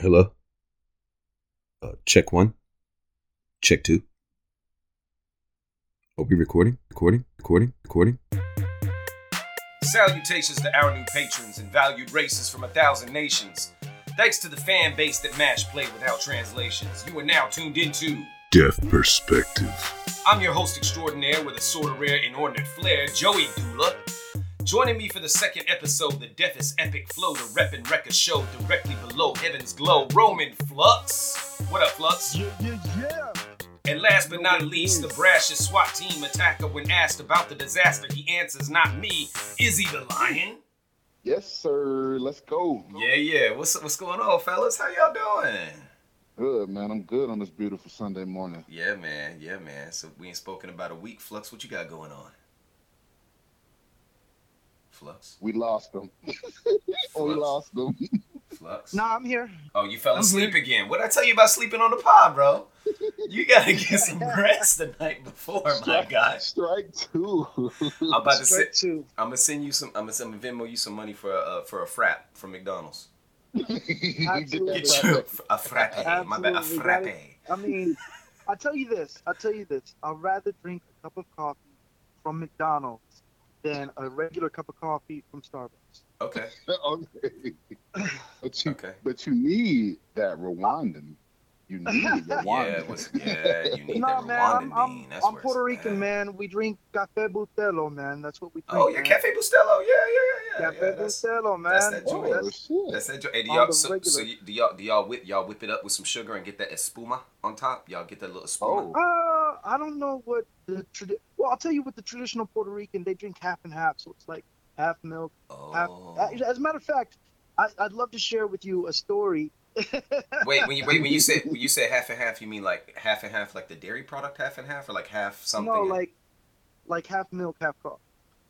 Hello? Uh, check one. Check two. Are we recording? Recording? Recording? Recording? Salutations to our new patrons and valued races from a thousand nations. Thanks to the fan base that MASH play without translations. You are now tuned into. Def Perspective. I'm your host extraordinaire with a sort of rare inordinate flair, Joey Doolah. Joining me for the second episode, the deffest epic flow, the rep and record show directly below Heaven's Glow, Roman Flux. What up, Flux? Yeah, yeah, yeah. And last but not least, the brashest SWAT team attacker when asked about the disaster, he answers, not me, Izzy the Lion. Yes, sir. Let's go. Yeah, yeah. What's what's going on, fellas? How y'all doing? Good, man. I'm good on this beautiful Sunday morning. Yeah, man. Yeah, man. So we ain't spoken about a week. Flux, what you got going on? Flux. We lost them. oh, we lost them. Flux. No, I'm here. Oh, you fell asleep again. What'd I tell you about sleeping on the pod, bro? You gotta get some rest the night before, my guy. Strike two. I'm about to Straight sit. to. I'm gonna send you some. I'm gonna send Venmo you some money for uh, for a frap from McDonald's. Absolutely. Get you a frappe. My bad, a frappe. I mean, I'll tell you this. I'll tell you this. I'd rather drink a cup of coffee from McDonald's than a regular cup of coffee from Starbucks. Okay. okay. But you, Okay. but you need that Rwandan. You need Yeah, Rwandan. yeah. You need no, that man, Rwandan I'm, I'm, bean. That's I'm Puerto Rican, at. man. We drink Cafe Bustelo, man. That's what we drink. Oh, yeah, man. Cafe Bustelo. Yeah, yeah, yeah, yeah. Cafe yeah that's, Bustelo, man. that's that joint. Oh, That's- shit. that's that. jo- Hey, do y'all, so, so regular. you, do y'all do y'all whip y'all whip it up with some sugar and get that espuma on top? Y'all get that little espuma. Oh. Uh, I don't know what the tradi- Well, I'll tell you what the traditional Puerto Rican they drink half and half, so it's like half milk, half. Oh. As a matter of fact, I, I'd love to share with you a story. Wait, when you wait when you say when you say half and half, you mean like half and half, like the dairy product half and half, or like half something? no, like, like half milk, half coffee.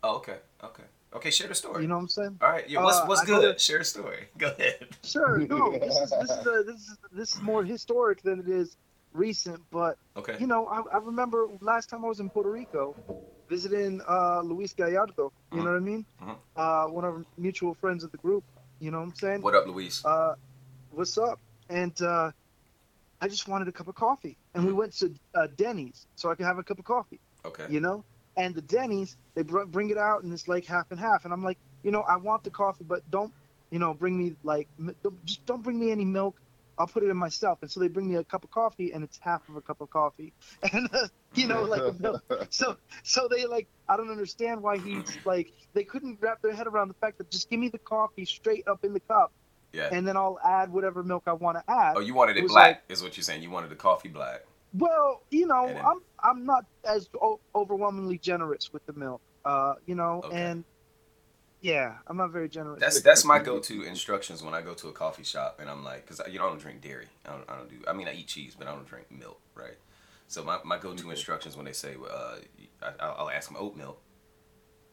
Oh, okay, okay, okay. Share the story. You know what I'm saying? All right. Yeah. What's Uh, what's good? to- Share a story. Go ahead. Sure. No, this is this is a, this is this is more historic than it is recent. But Okay. you know, I, I remember last time I was in Puerto Rico, visiting uh, Luis Gallardo. You know what I mean? Mhm. Uh, one of our mutual friends of the group. You know what I'm saying? What up, Luis? uh, what's up? And uh, I just wanted a cup of coffee. And we went to uh, Denny's so I could have a cup of coffee, Okay. you know? And the Denny's, they br- bring it out and it's like half and half. And I'm like, you know, I want the coffee, but don't, you know, bring me like, mi- don't, just don't bring me any milk. I'll put it in myself. And so they bring me a cup of coffee and it's half of a cup of coffee. And, uh, you know, like a. So, so they like, I don't understand why he's like, they couldn't wrap their head around the fact that just give me the coffee straight up in the cup Yeah. and then I'll add whatever milk I want to add. Oh, you wanted it it black, like- is what you're saying. You wanted the coffee black. Well, you know, then- I'm I'm not as o- overwhelmingly generous with the milk, uh, you know, Okay. and yeah, I'm not very generous. That's that's my go-to instructions when I go to a coffee shop, and I'm like, because you know I don't drink dairy. I don't, I don't do. I mean, I eat cheese, but I don't drink milk, right? So my, my go-to instructions when they say, uh, I, I'll I'll ask them oat milk,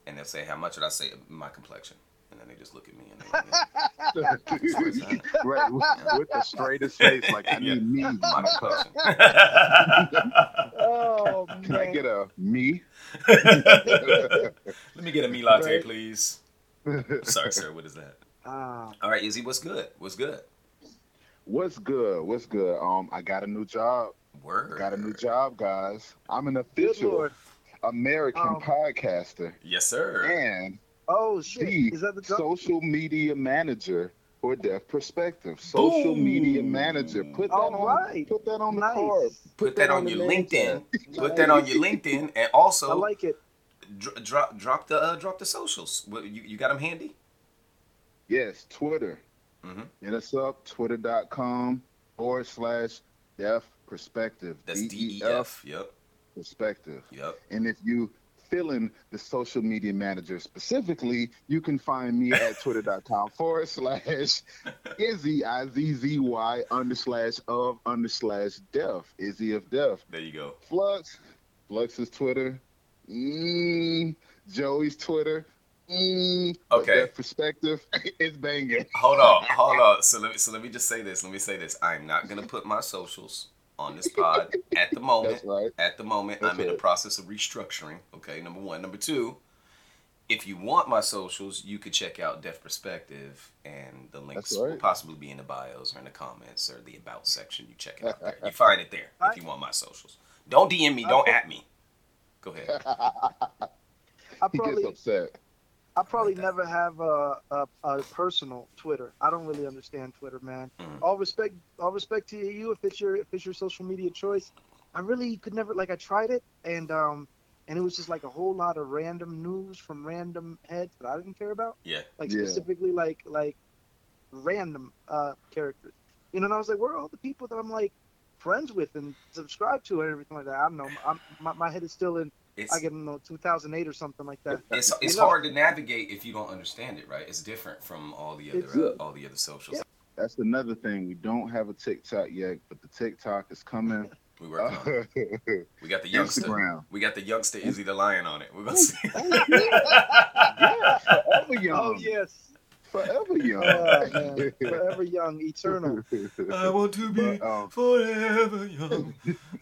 and they'll say how much, and I say my complexion, and then they just look at me and they're like, yeah, right, with, with the straightest face, like I Yeah. need me. my complexion. oh Can I get a me? Let me get a me latte, Right. please. Sorry, sir. What is that? Ah, All right, Izzy, what's good? What's good? What's good? What's good? Um, I got a new job. Word. Got a new job, guys. I'm an official. American Um, podcaster Yes, sir. and Oh shit, the is that the job? social media manager for Def Perspective. Social Boom. media manager. Put that All on. right. Put that on the card. Put that on the your name LinkedIn. Put that on your LinkedIn, and also I like it. Dr- drop drop the uh, drop the socials. What, you you got them handy? Yes, Twitter. Mm-hmm. Hit us up. Twitter.com forward slash Def Perspective. That's D E DEF Yep. Perspective. Yep. And if you feeling the social media manager specifically, you can find me at twitter.com forward slash Izzy I Z Z Y under slash of under slash def. Izzy of def. There you go. Flux. Flux's Twitter. Mm, Joey's Twitter. Mm, Okay. Def perspective is banging. Hold on, hold on. So let me so let me just say this. Let me say this. I'm not gonna put my socials on this pod at the moment. That's right. At the moment, That's I'm in the process of restructuring. Okay, number one. Number two, if you want my socials, you could check out Def Perspective, and the links That's will possibly be in the bios or in the comments or the about section. You check it out there. You find it there if you want my socials. Don't DM me. Don't at me. Go ahead. I he gets probably upset. I probably that. never have a, a a personal Twitter. I don't really understand Twitter, man. Mhm. All respect, all respect to you if it's your if it's your social media choice. I really could never like I tried it and um and it was just like a whole lot of random news from random heads that I didn't care about. Yeah. Like Yeah. specifically like like random uh characters. You know, and I was like, where are all the people that I'm like friends with and subscribe to and everything like that? I don't know. I'm, my my head is still in It's I get know 2008 or something like that. it's, it's You know- hard to navigate if you don't understand it, right? It's different from all the other uh, all the other socials. Yeah. That's another thing. We don't have a TikTok yet, but the TikTok is coming. We working on it. We got the youngster. Instagram. We got the youngster Izzy the Lion on it. We're gonna see. yeah, forever young. Oh yes. Forever young. Man. Forever young, eternal. I want to be But, um, forever young.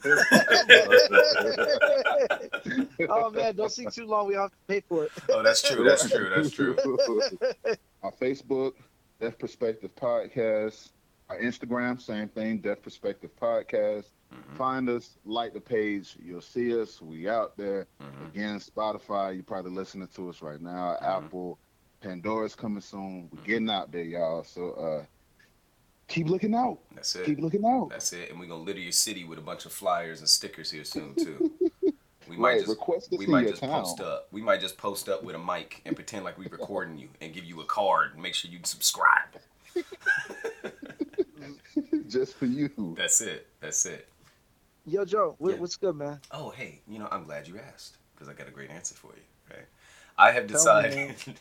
oh man, don't sing too long. We have to pay for it. Oh, that's true. That's true. That's true. Our Facebook, Def Perspective Podcast. Our Instagram, same thing, Def Perspective Podcast. Mhm, Find us, like the page. You'll see us. We out there. mhm. Again, Spotify, you're probably listening to us right now. Mhm. Apple, Pandora's coming soon. We're getting out there, y'all. So uh keep looking out. That's it. Keep looking out. That's it. And we're gonna litter your city with a bunch of flyers and stickers here soon too. We might Right, just request us we might just town. post up. We might just post up with a mic and pretend like we're recording you and give you a card and make sure you subscribe. Just for you. That's it. That's it. Yo, Joe, what, Yeah. what's good, man? Oh, hey, you know, I'm glad you asked because I got a great answer for you. Right? I have Tell me, decided.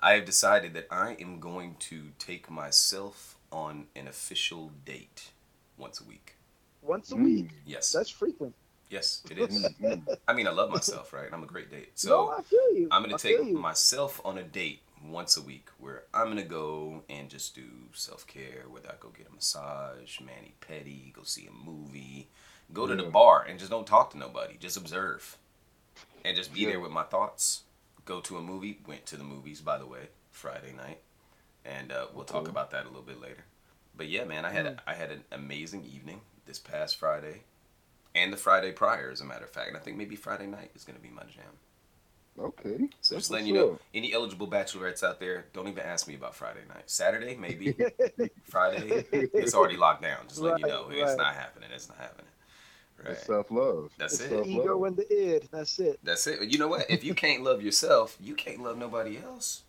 I have decided that I am going to take myself on an official date once a week. Once a Mm, week. Yes. That's frequent. yes, it is. I mean, I love myself, right? I'm a great date. no, So I feel you. I'm gonna take myself on a date once a week where I'm gonna go and just do self care, whether I go get a massage, mani pedi, go see a movie, go to the bar and just don't talk to nobody, just observe, and just be Yeah. there with my thoughts. Go to a movie. Went to the movies, by the way, Friday night, and uh, we'll talk about that a little bit later. But yeah, man, I had Mm. I had an amazing evening this past Friday, and the Friday prior, as a matter of fact. And I think maybe Friday night is gonna be my jam. Okay. So just letting you know, any eligible bachelorettes out there, don't even ask me about Friday night. Saturday, maybe. Friday, it's already locked down. Just letting you Right, know, it's not happening. It's not happening. Right. It's self love. That's it. Self Ego love. and the id. That's it. That's it. You know what? If you can't love yourself, you can't love nobody else.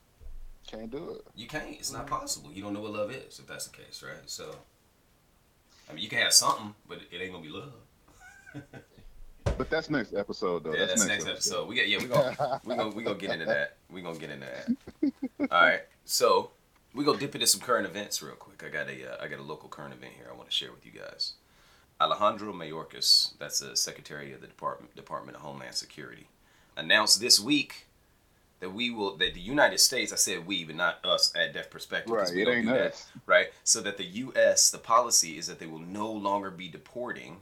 Can't do it. You can't. It's not possible. You don't know what love is if that's the case, right? So, I mean, you can have something, but it ain't gonna be love. But that's next episode though. yeah, that's, next episode. We got yeah, we gonna we gonna we gonna get into that. We gonna get into that. All right, so we gonna dip into some current events real quick. I got a uh, I got a local current event here I want to share with you guys. Alejandro Mayorkas, that's the Secretary of the Department Department of Homeland Security, announced this week that we will that the United States. I said we, but not us at Def Perspective. Right, we it don't ain't do that, us. right? So that the U.S. the policy is that they will no longer be deporting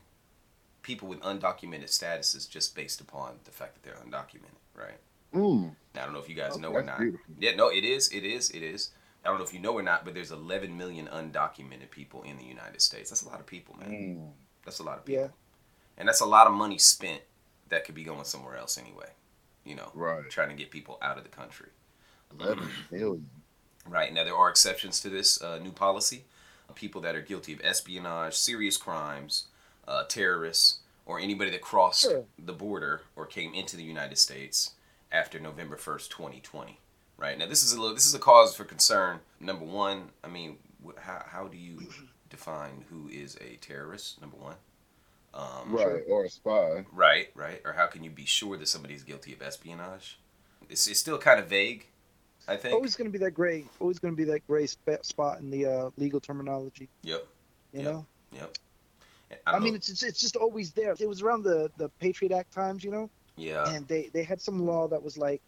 people with undocumented statuses just based upon the fact that they're undocumented, right? Mm. Now, I don't know if you guys Okay, know or not. beautiful. Yeah, no, it is, it is, it is. I don't know if you know or not, but there's 11 million undocumented people in the United States. That's a lot of people, man. Mm. That's a lot of people. Yeah. And that's a lot of money spent that could be going somewhere else anyway. You know, Right. trying to get people out of the country. Eleven million. Right. Now, there are exceptions to this uh, new policy. People that are guilty of espionage, serious crimes, uh, terrorists, or anybody that crossed Sure. the border or came into the United States after November 1st, 2020. Right. Now, this is a little, this is a cause for concern. Number one, I mean, wh- how, how do you define who is a terrorist? Number one. Um, Right. Or a spy. Right, right. Or how can you be sure that somebody's guilty of espionage? It's, it's still kind of vague, I think. Always going to be that gray. Always going to be that gray sp- spot in the uh, legal terminology. Yep, You Yeah. know. yep. I, don't mean, know- it's, it's it's just always there. It was around the the Patriot Act times, you know, yeah, and they they had some law that was like,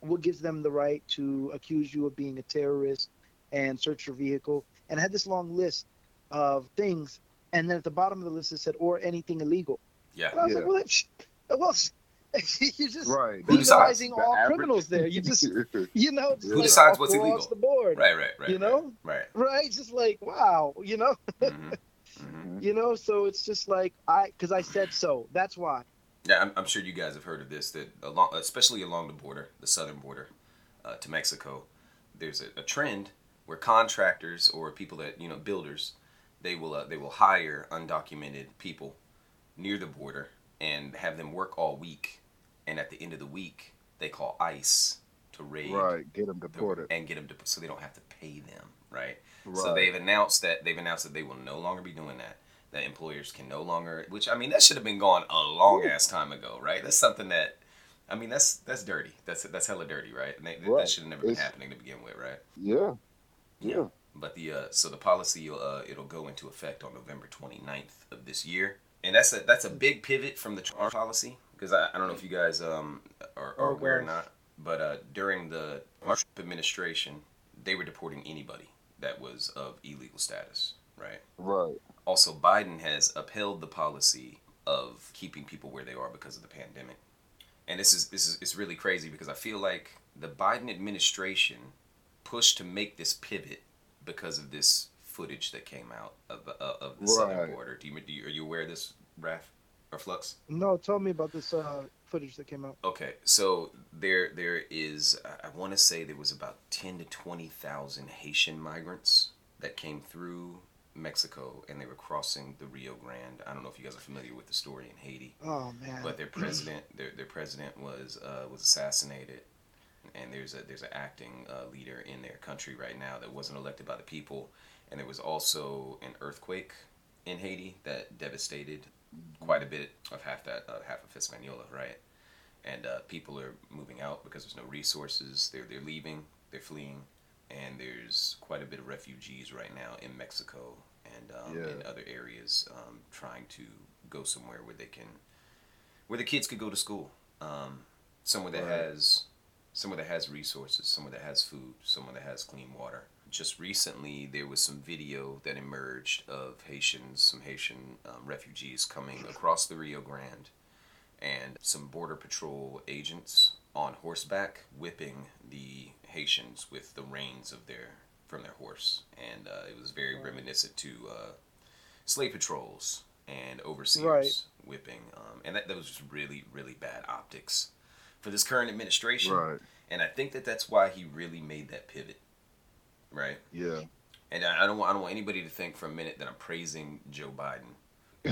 what gives them the right to accuse you of being a terrorist and search your vehicle, and it had this long list of things, and then at the bottom of the list it said or anything illegal. yeah. And I was Yeah. like, well, that, well, you're just Right. Who decides? legalizing The all average- criminals there. You just, you know, just Who like decides what's illegal? the board, Right, right, right. You know? Right. right? Just like wow, you know, right. hmm hmm you know. So it's just like I, because I said so. That's why. Yeah, I'm, I'm sure you guys have heard of this. That along, especially along the border, the southern border uh, to Mexico, there's a, a trend where contractors or people that you know builders, they will uh, they will hire undocumented people near the border and have them work all week, and at the end of the week they call ICE to raid Right. Get them the- deported. and get them to, so they don't have to pay them, right? Right. So they've announced that they've announced that they will no longer be doing that. That employers can no longer, which I mean, that should have been gone a long ass time ago, right? That's something that, I mean, that's that's dirty. That's that's hella dirty, right? And they, that should have never been It's- happening to begin with, right? Yeah. Yeah. But the uh, so the policy uh, it'll go into effect on November 29th of this year, and that's a that's a big pivot from the Trump policy because I, I don't know if you guys um are, are aware or not, but uh, during the Trump administration, they were deporting anybody that was of illegal status, right? Right. Also, Biden has upheld the policy of keeping people where they are because of the pandemic. And this is this is it's really crazy because I feel like the Biden administration pushed to make this pivot because of this footage that came out of the uh, of the southern border. Do you, do you are you aware of this, Raph or Flux? No, tell me about this uh, footage that came out. Okay, so there there is I want to say there was about ten to twenty thousand Haitian migrants that came through Mexico and they were crossing the Rio Grande. I don't know if you guys are familiar with the story in Haiti, Oh man. but their president their their president was uh, was assassinated, and there's a there's an acting uh, leader in their country right now that wasn't elected by the people, and there was also an earthquake in Haiti that devastated quite a bit of half that uh, half of Hispaniola, right? And uh, people are moving out because there's no resources. They're they're leaving. They're fleeing, and there's quite a bit of refugees right now in Mexico and um, Yeah. in other areas um, trying to go somewhere where they can, where the kids could go to school, um, somewhere that Right. has somewhere that has resources, someone that has food, someone that has clean water. Just recently, there was some video that emerged of Haitians, some Haitian um, refugees coming across the Rio Grande, and some border patrol agents on horseback whipping the Haitians with the reins of their from their horse, and uh, it was very Wow. reminiscent to uh, slave patrols and overseers Right. whipping, um, and that, that was just really really bad optics for this current administration. Right. And I think that that's why he really made that pivot, right? Yeah. And I don't want I don't want anybody to think for a minute that I'm praising Joe Biden.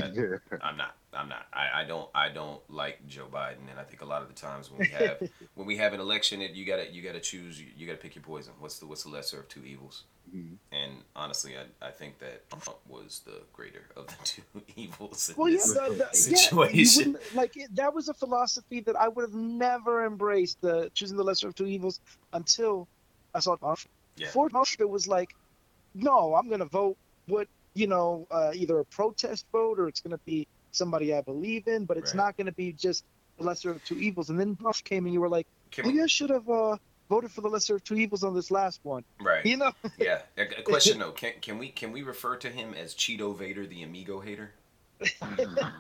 Yeah. I'm not. I'm not. I, I don't. I don't like Joe Biden, and I think a lot of the times when we have when we have an election, it, you gotta you gotta choose. You, you gotta pick your poison. What's the what's the lesser of two evils? Mhm. And honestly, I, I think that Trump was the greater of the two evils. In Well, yeah, this the, the, situation. wouldn't- like it, that was a philosophy that I would have never embraced, the choosing the lesser of two evils, until I saw Trump. Yeah. For Trump, it was like, no, I'm gonna vote what you know, uh, either a protest vote or it's gonna be somebody I believe in, but it's Right. not gonna be just the lesser of two evils. And then Trump came and you were like, Can we, I should have uh, voted for the lesser of two evils on this last one. right. You know? Yeah. A, question though. Can can we can we refer to him as Cheeto Vader, the Amigo hater?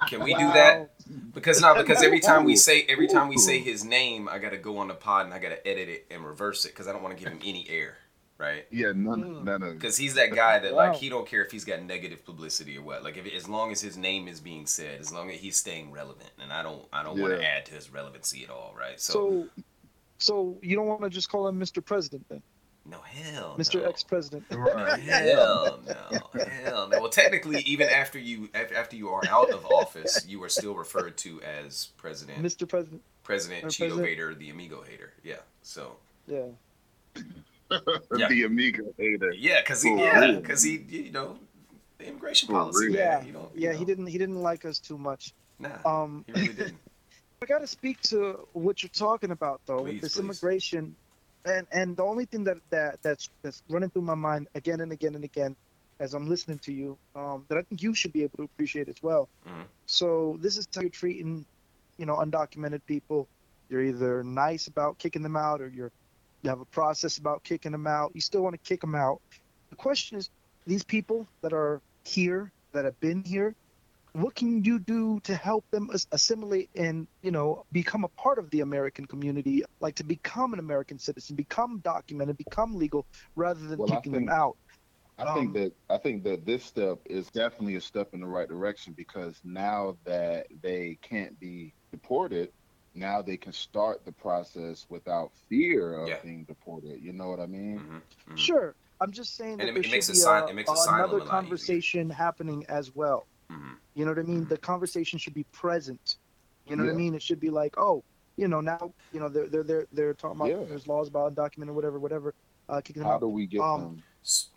Can we do that? Because no, because every time we say every time we say his name, I gotta go on the pod and I gotta edit it and reverse it because I don't want to give him any air, right? Yeah. None. Mm. None of. Because he's that guy that Wow. like he don't care if he's got negative publicity or what. Like if as long as his name is being said, as long as he's staying relevant, and I don't I don't want to add to his relevancy at all, right? So, So, so you don't want to just call him Mr. President then, no hell, Mr. no. Ex-President. Right. Hell no, hell no. Well, technically, even after you after you are out of office, you are still referred to as President Mr. President. President Or Cheeto President- Vader, the Amigo hater. Yeah. So Yeah. Yeah. the Amigo hater. yeah, because he For yeah, because he you know the immigration For policy. real. man, Yeah. you don't, you Yeah, know, he didn't. He didn't like us too much. Nah, Um, he really didn't. I got to speak to what you're talking about though Please, with this please. immigration, and and the only thing that that that's that's running through my mind again and again and again, as I'm listening to you, um, that I think you should be able to appreciate as well. Mhm. So this is how you're treating, you know, undocumented people. You're either nice about kicking them out, or you're you have a process about kicking them out. You still want to kick them out. The question is, these people that are here, that have been here, what can you do to help them assimilate and you know become a part of the american community like to become an american citizen become documented become legal rather than Well, kicking think- them out I think Um, that I think that this step is definitely a step in the right direction because now that they can't be deported, now they can start the process without fear of Yeah. being deported. You know what I mean? Mhm, mhm. sure i'm just saying And that it- there it should makes be asy- a- it makes another a lot easier. conversation happening as well Mhm. You know what I mean? Mhm. The conversation should be present. You know what I mean? It should be like, oh, you know, now, you know, they're they're they're, they're talking about Yeah. there's laws about undocumented, whatever, whatever, uh, kicking them How out. do we get Um, them?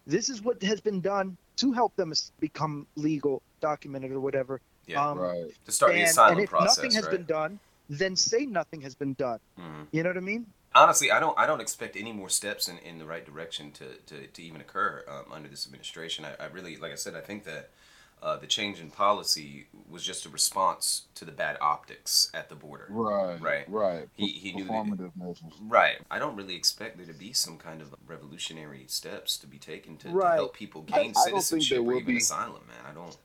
This is what has been done to help them become legal, documented, or whatever. Yeah. Um, Right. to start the and, asylum and if process, nothing has right? been done, then say nothing has been done. Mhm. You know what I mean? honestly, I don't I don't expect any more steps in, in the right direction to, to, to even occur um, under this administration. I, I really, like I said, I think that uh, the change in policy was just a response to the bad optics at the border. Right. Right. Right. He- he knew that- measures. Right. I don't really expect there to be some kind of revolutionary steps to be taken to, to help people gain I citizenship there or will even be. asylum, man. I don't.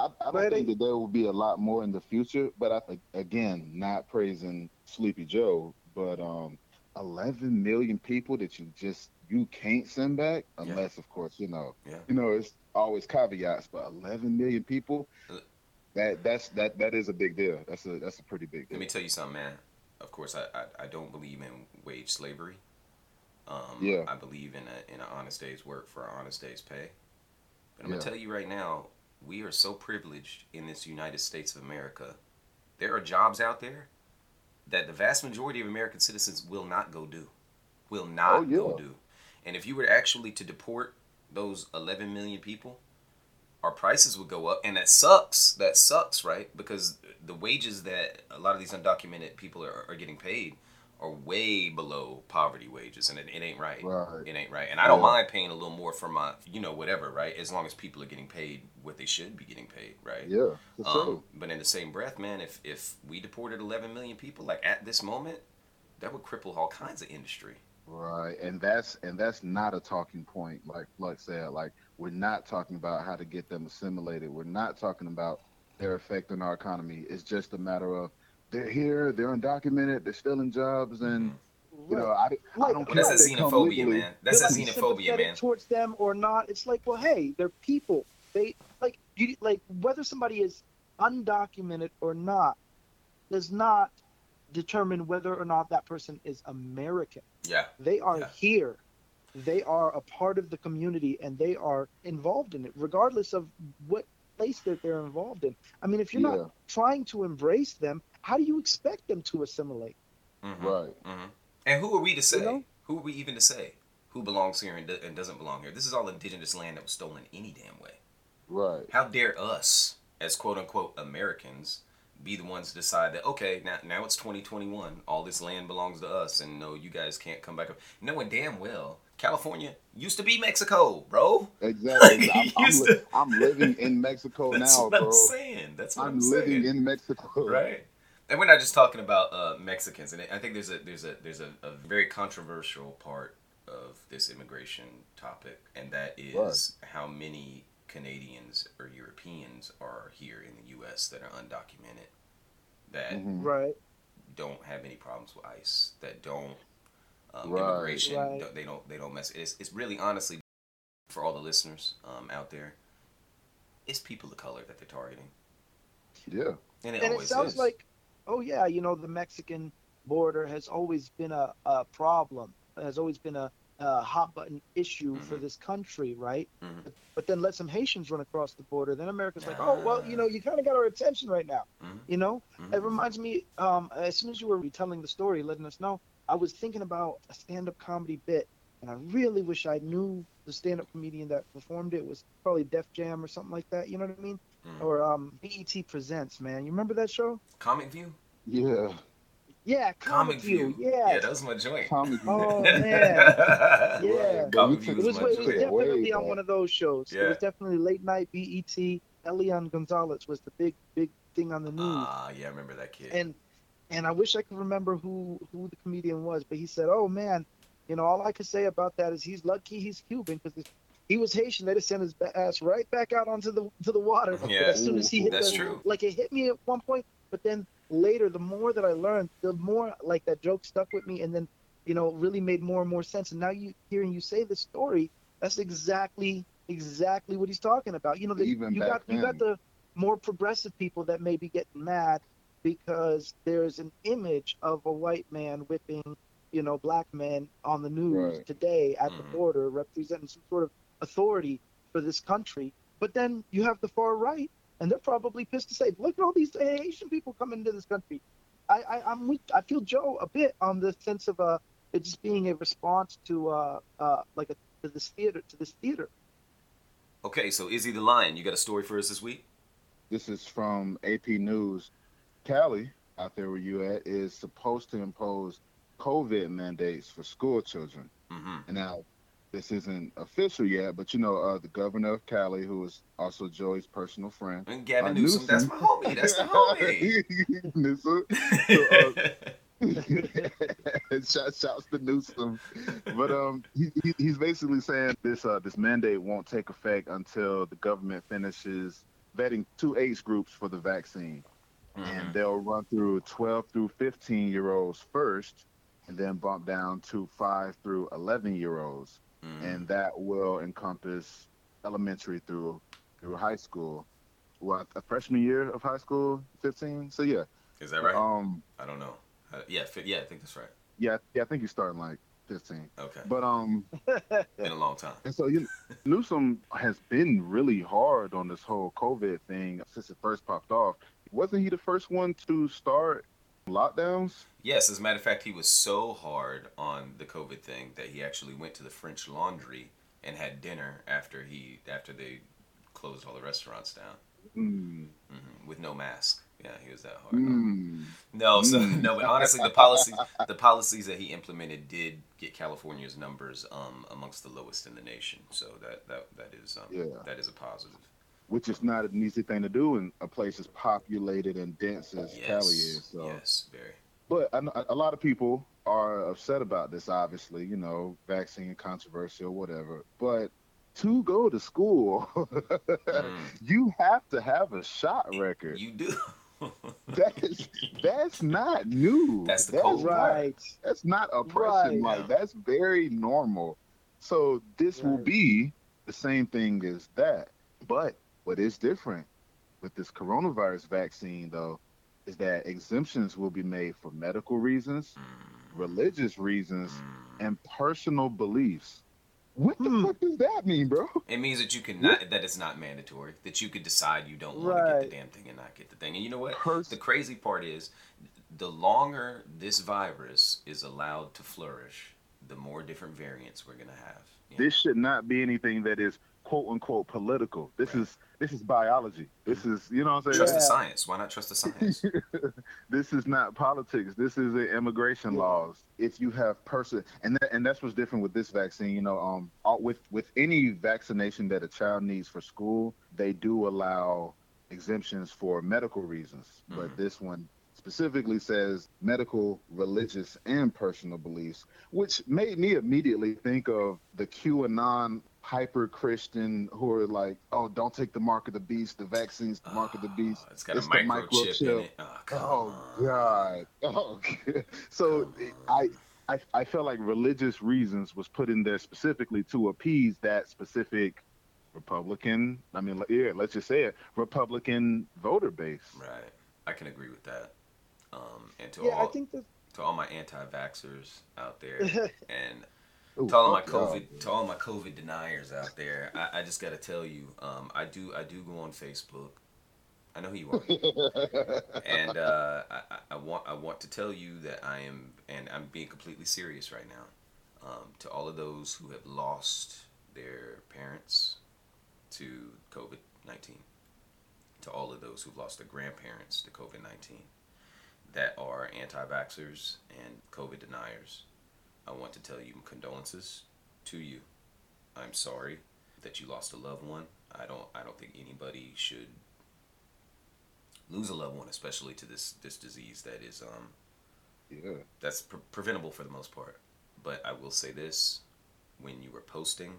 I, I don't think that there will be a lot more in the future, but I think again, not praising Sleepy Joe, but um, 11 million people that you just you can't send back Yeah. unless, of course, you know, Yeah. you know, it's always caveats, but 11 million people, Uh, that that's that that is a big deal. That's a that's a pretty big deal. Let me tell you something, man. Of course, I, I, I don't believe in wage slavery. Um, Yeah. I believe in a in an honest day's work for an honest day's pay. But I'm Yeah. gonna tell you right now, we are so privileged in this United States of America. There are jobs out there that the vast majority of American citizens will not go do. Will not Oh, yeah. go do. And if you were actually to deport those 11 million people, our prices would go up and that sucks that sucks right because the wages that a lot of these undocumented people are, are getting paid are way below poverty wages and it, it ain't right Right. it ain't right and i don't Yeah. mind paying a little more for my you know whatever right as long as people are getting paid what they should be getting paid right Yeah, um, but in the same breath man if if we deported 11 million people like at this moment that would cripple all kinds of industry Right, and that's and that's not a talking point, like Flux said. Like we're not talking about how to get them assimilated. We're not talking about their effect on our economy. It's just a matter of they're here, they're undocumented, they're stealing jobs, and you know, I, I don't well, care. Mm-hmm. that's if that they come xenophobia man that's Feel that like xenophobia man towards them or not. It's like, well, hey, they're people. They like you like whether somebody is undocumented or not does not determine whether or not that person is American. yeah They are Yeah. here. They are a part of the community and they are involved in it, regardless of what place that they're involved in. I mean, if you're Yeah. not trying to embrace them, how do you expect them to assimilate? Mhm. Right. hmm And who are we to say? know? Who are we even to say who belongs here and, do- and doesn't belong here? This is all indigenous land that was stolen any damn way. Right. How dare us, as quote unquote Americans, be the ones to decide that okay, now now it's 2021, all this land belongs to us, and no, you guys can't come back up, knowing damn well California used to be Mexico, bro. Exactly. I'm, I'm, li- to- I'm living in Mexico That's now, what bro. I'm saying. That's what I'm, saying. I'm saying. living in Mexico. right and we're not just talking about uh, mexicans and i think there's a there's a there's a, a very controversial part of this immigration topic and that is how many canadians or europeans are here in the us that are undocumented that Mhm. Right. don't have any problems with ice that don't um, Right. immigration Right. don't- they don't they don't mess it's, it's really honestly for all the listeners um, out there it's people of color that they're targeting Yeah. and it and it sounds is. like, oh yeah, you know, the Mexican border has always been a, a problem. Has always been a, a hot button issue for Mhm. this country, right? Mhm. But then let some Haitians run across the border, then America's like, oh well, you know, you kind of got our attention right now. Mhm. You know, Mhm. it reminds me. Um, as soon as you were retelling the story, letting us know, I was thinking about a stand-up comedy bit, and I really wish I knew the stand-up comedian that performed. It was probably Def Jam or something like that. You know what I mean? Mhm. Or um, BET Presents, man. You remember that show? comic view Yeah. Yeah, Comic Comic View. View. Yeah. Yeah, that was my joint. Comic Oh, View. man. Yeah. Right, Comic View took It was, my it was joint. way definitely on back. one of those shows. Yeah. It was definitely late night BET. Elian Gonzalez was the big, big thing on the news. Ah, yeah, I remember that kid. and and I wish I could remember who who the comedian was, but he said, "Oh man, you know, all I could say about that is he's lucky he's Cuban because he was Haitian. They just sent his ass right back out onto the to the water. Yeah. as soon as he hit That's the, true. Like it hit me at one point, but then later, the more that I learned, the more like that joke stuck with me, and then you know really made more and more sense. And now you hearing you say the story, that's exactly exactly what he's talking about. You know, the, Even you got you got the more progressive people that may be getting mad because there's an image of a white man whipping, you know, black men on the news Right. today at Mhm. the border, representing some sort of authority for this country. But then you have the far right, and they're probably pissed to say, "Look at all these Asian people coming into this country." I, I I'm with, I feel Joe a bit on the sense of uh it just being a response to uh uh like a to this theater to this theater. Okay, so Izzy the Lion, you got a story for us this week? This is from AP News. Cali, out there where you at, is supposed to impose COVID mandates for school children. Mm-hmm. And now, this isn't official yet, but you know, uh, the governor of Cali, who is also Joey's personal friend, And Gavin Uh, Newsom, that's my homie. That's the homie. Newsom. Shout, shouts to Newsom, but um, he, he, he's basically saying this uh this mandate won't take effect until the government finishes vetting two age groups for the vaccine, Mhm. and they'll run through 12 through 15 year olds first, and then bump down to five through 11 year olds, Mhm. and that will encompass elementary through through high school. What a freshman year of high school, 15. So yeah, Is that right? um, I don't know. Uh, yeah, fi- yeah, I think that's right. yeah, yeah, I think he's starting like 15. Okay, But um, been a long time. and so you Newsom has been really hard on this whole COVID thing since it first popped off. Wasn't he the first one to start lockdowns? Yes, as a matter of fact, he was so hard on the COVID thing that he actually went to the French Laundry and had dinner after he after they closed all the restaurants down Mm, hmm with no mask. Yeah, he was that hard. mm. No, so Mm. no, but honestly, the policies the policies that he implemented did get California's numbers um, amongst the lowest in the nation. So that that that is um, Yeah. that is a positive. Which is not an easy thing to do in a place as populated and dense as Yes, Cali is. So. yes, very. But I know a lot of people are upset about this, obviously, you know, vaccine controversy or whatever. But to go to school, Mm. you have to have a shot record. You do. That's that's not new. That's the that's code. not- right. That's not oppression. Right. Like that's very normal. So this will be the same thing as that. But what is different with this coronavirus vaccine though is that exemptions will be made for medical reasons, Mm, religious reasons, mm. and personal beliefs. What the Hmm. fuck does that mean, bro? It means that you can not that it's not mandatory. That you could decide you don't want to get the damn thing and not get the thing. And you know what? Pers- The crazy part is, the longer this virus is allowed to flourish, the more different variants we're gonna have. you know? this should not be anything that is quote unquote political. This Right. is this is biology. This is you know what I'm saying? Trust the science. Why not trust the science? this is not politics. This is the immigration Yeah. laws. If you have person, and that, and that's what's different with this vaccine. You know, um, with with any vaccination that a child needs for school, they do allow exemptions for medical reasons. But Mhm. this one specifically says medical, religious, and personal beliefs, which made me immediately think of the QAnon hyper Christian who are like, oh, don't take the mark of the beast. The vaccine's the mark of the beast. Ah, it's got It's a the microchip, in microchip. it. Oh, Oh. God! Oh, so I. I I felt like religious reasons was put in there specifically to appease that specific Republican. I mean, yeah, let's just say it, Republican voter base. Right. I can agree with that. Um, and to Yeah, all I think that to all my anti-vaxxers out there, and Ooh, to all my fuck y'all. COVID to all my COVID deniers out there, I, I just got to tell you, um, I do I do go on Facebook. I know who you are, and uh, I, I- I want I want to tell you that I am, and I'm being completely serious right now. Um, to all of those who have lost their parents to COVID nineteen, to all of those who've lost their grandparents to COVID nineteen, that are anti-vaxxers and COVID deniers, I want to tell you condolences to you. I'm sorry that you lost a loved one. I don't I don't think anybody should lose a loved one, especially to this this disease that is um yeah. that's pre- preventable for the most part. But I will say this: when you were posting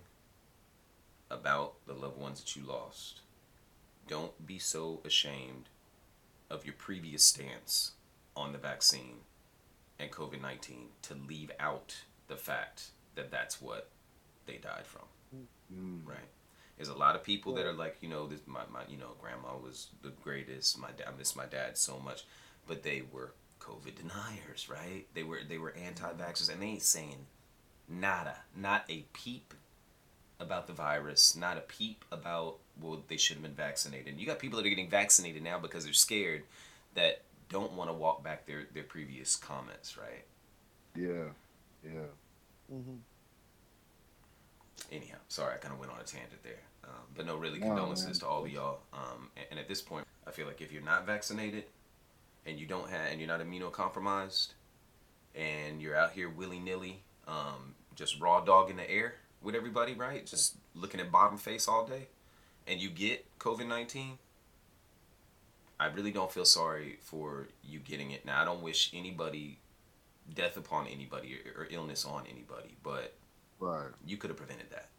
about the loved ones that you lost, don't be so ashamed of your previous stance on the vaccine and COVID 19 to leave out the fact that that's what they died from. Mm. Right. There's a lot of people that are like, you know, this my, my you know, grandma was the greatest. My dad I miss my dad so much. But they were COVID deniers, right? They were they were anti vaxxers and they ain't saying nada, not a peep about the virus, not a peep about well they should have been vaccinated. And you got people that are getting vaccinated now because they're scared that don't want to walk back their, their previous comments, right? Yeah, yeah. Mm-hmm. anyhow, sorry, I kind of went on a tangent there. Um, but no, really, condolences man. to all of y'all. Um, and, and at this point, I feel like if you're not vaccinated and you don't have, and you're not immunocompromised, and you're out here willy nilly, um, just raw dog in the air with everybody, right? Just looking at bottom face all day, and you get COVID 19, I really don't feel sorry for you getting it. Now, I don't wish anybody death upon anybody or, or illness on anybody, but Right. you could have prevented that.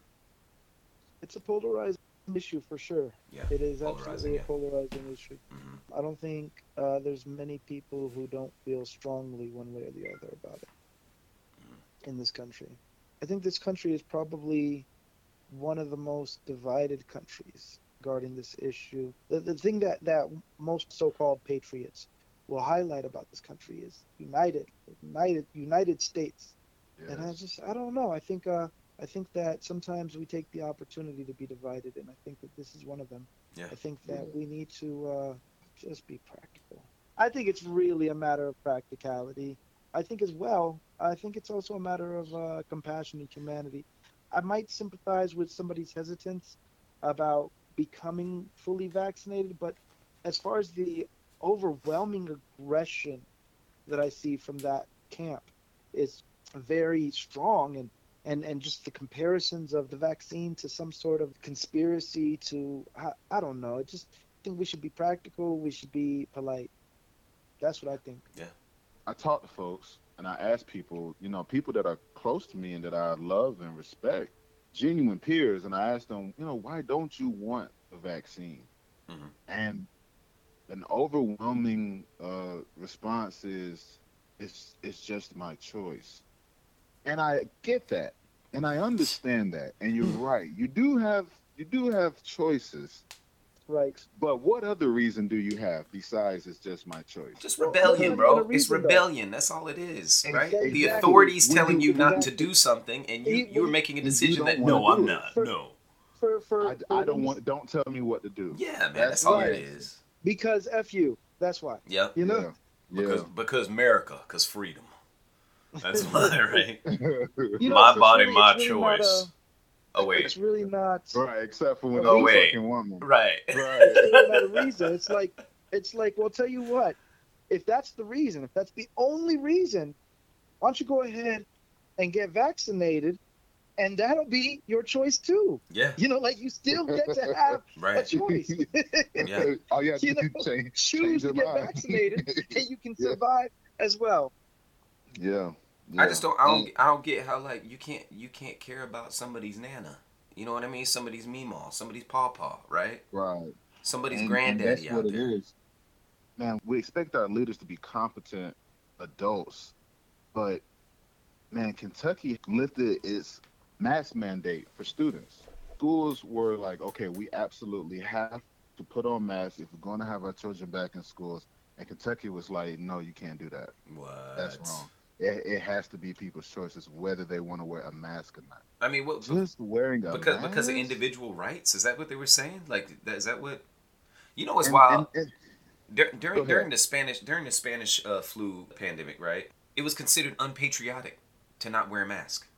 It's a polarizing issue for sure. Yeah. It is absolutely yeah. a polarizing issue. hmm I don't think uh, there's many people who don't feel strongly one way or the other about it in this country. I think this country is probably one of the most divided countries regarding this issue. The, the thing that, that most so-called patriots will highlight about this country is united, united, United States. And I just, I don't know. I think, uh, I think that sometimes we take the opportunity to be divided, and I think that this is one of them. Yeah. I think that we need to uh, just be practical. I think it's really a matter of practicality. I think as well. I think it's also a matter of uh, compassion and humanity. I might sympathize with somebody's hesitance about becoming fully vaccinated, but as far as the overwhelming aggression that I see from that camp is very strong and and and just the comparisons of the vaccine to some sort of conspiracy to I, I don't know. I just think we should be practical. We should be polite. That's what I think. Yeah I talk to folks and I ask people, you know, people that are close to me and that I love and respect, genuine peers, and I asked them, you know, why don't you want a vaccine? Mhm. And an overwhelming uh, response is, it's it's just my choice, and I get that, and I understand that, and you're right. You do have you do have choices, Right. but what other reason do you have besides it's just my choice? Just rebellion, that's bro. another It's reason, though. rebellion. That's all it is, right? Exactly. The authorities We telling do- you not to do something, and you You- you were making a decision that no, I'm not. For- No. For for, I, I don't want. Don't tell me what to do. Yeah, man. That's That's all right. it is. because f you. That's why. Yeah. You know. Yeah. Because because America, because freedom. That's why, right? You know, My body, my it's not choice. A- Oh wait. It's really not. right, except for when Oh, I'm a wait. fucking woman. Right. Right. It's really not a reason. It's like it's like. Well, tell you what. If that's the reason, if that's the only reason, why don't you go ahead and get vaccinated, and that'll be your choice too. Yeah. You know, like you still get to have a Right. choice. Yeah. All oh, you have to You do know, change, Choose change to get mind. vaccinated, and you can Yeah. survive as well. yeah. I just don't. I don't. Mm. I don't get how like you can't. You can't care about somebody's nana. You know what I mean? Somebody's meemaw. Somebody's pawpaw. Right. Right. Somebody's And- and granddaddy that's out what there. it is. Man, we expect our leaders to be competent adults, but man, Kentucky lifted its mask mandate for students. Schools were like, okay, we absolutely have to put on masks if we're going to have our children back in schools. And Kentucky was like, no, you can't do that. What? That's wrong. It, it has to be people's choices whether they want to wear a mask or not. I mean, what? Just wearing a because mask. because of individual rights. Is that what they were saying? Like, that, is that what? You know, what's And- wild. and- and- Dur- during during the Spanish during the Spanish uh, flu pandemic, right? It was considered unpatriotic to not wear a mask.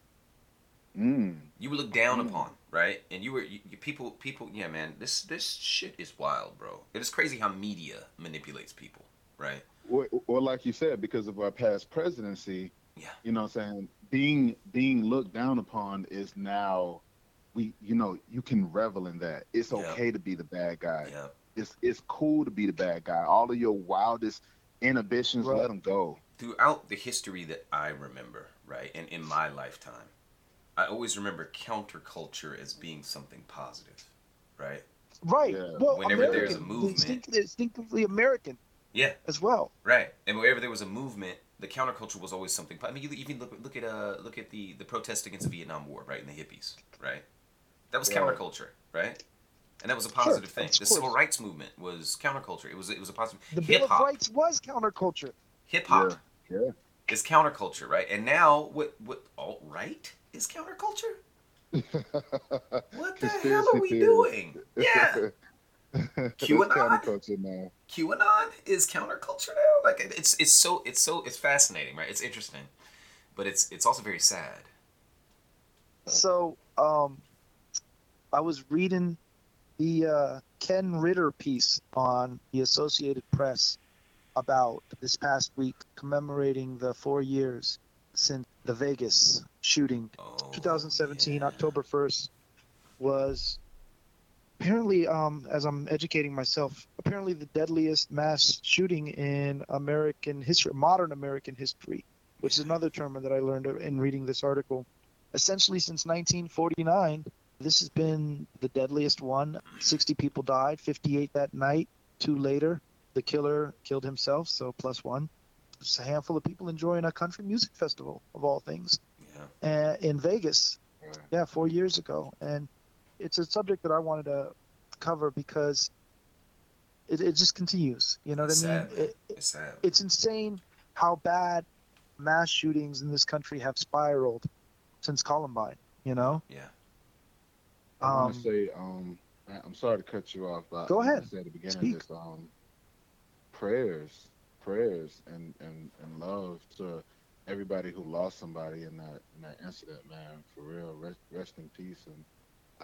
mm, You were looked down Mm. upon, right? And you were you, you- people people. Yeah, man, this this shit is wild, bro. It is crazy how media manipulates people, right? Or, or like you said, because of our past presidency, Yeah. you know what I'm saying, being being looked down upon is now we you know, you can revel in that. It's Yeah. okay to be the bad guy. Yeah. It's it's cool to be the bad guy. All of your wildest inhibitions, Right. let them go. Throughout the history that I remember, right, and in my lifetime, I always remember counterculture as being something positive, right? Right. Yeah. Well, Whenever American, there's a movement- distinctly, distinctively American Yeah, as well. right. And wherever there was a movement, the counterculture was always something. I mean, you even look look at uh look at the the protest against the Vietnam War, right? And the hippies, right? That was Yeah. counterculture, right? And that was a positive thing. The civil rights movement was counterculture. It was it was a positive. The hip Bill of Rights was counterculture. hip hop Yeah. Yeah. is counterculture, right? And now what what alt right is counterculture? What the hell are we Conspiracy doing? Yeah. It's QAnon? counterculture now. QAnon is counterculture now. Like it's it's so it's so it's fascinating, right? It's interesting, but it's it's also very sad. So, um, I was reading the uh, Ken Ritter piece on the Associated Press about this past week commemorating the four years since the Vegas shooting. Oh, 2017, yeah. October 1st, was apparently, um, as I'm educating myself, apparently the deadliest mass shooting in American history, modern American history, which is another term that I learned in reading this article. Essentially, since 1949, this has been the deadliest one. 60 people died, 58 that night. Two later, the killer killed himself, so plus one. Just a handful of people enjoying a country music festival, of all things Yeah. uh, in Vegas. Yeah, four years ago, and it's a subject that I wanted to cover because it, it just continues. You know what It's I mean? sad. It, It's sad. it's insane how bad mass shootings in this country have spiraled since Columbine. You know? Yeah. I want Um, to say, um, I- I'm sorry to cut you off, but Go I wanna say at the beginning Speak. of this, um, prayers, prayers, and, and, and love to everybody who lost somebody in that in that incident, man. For real, rest, rest in peace. And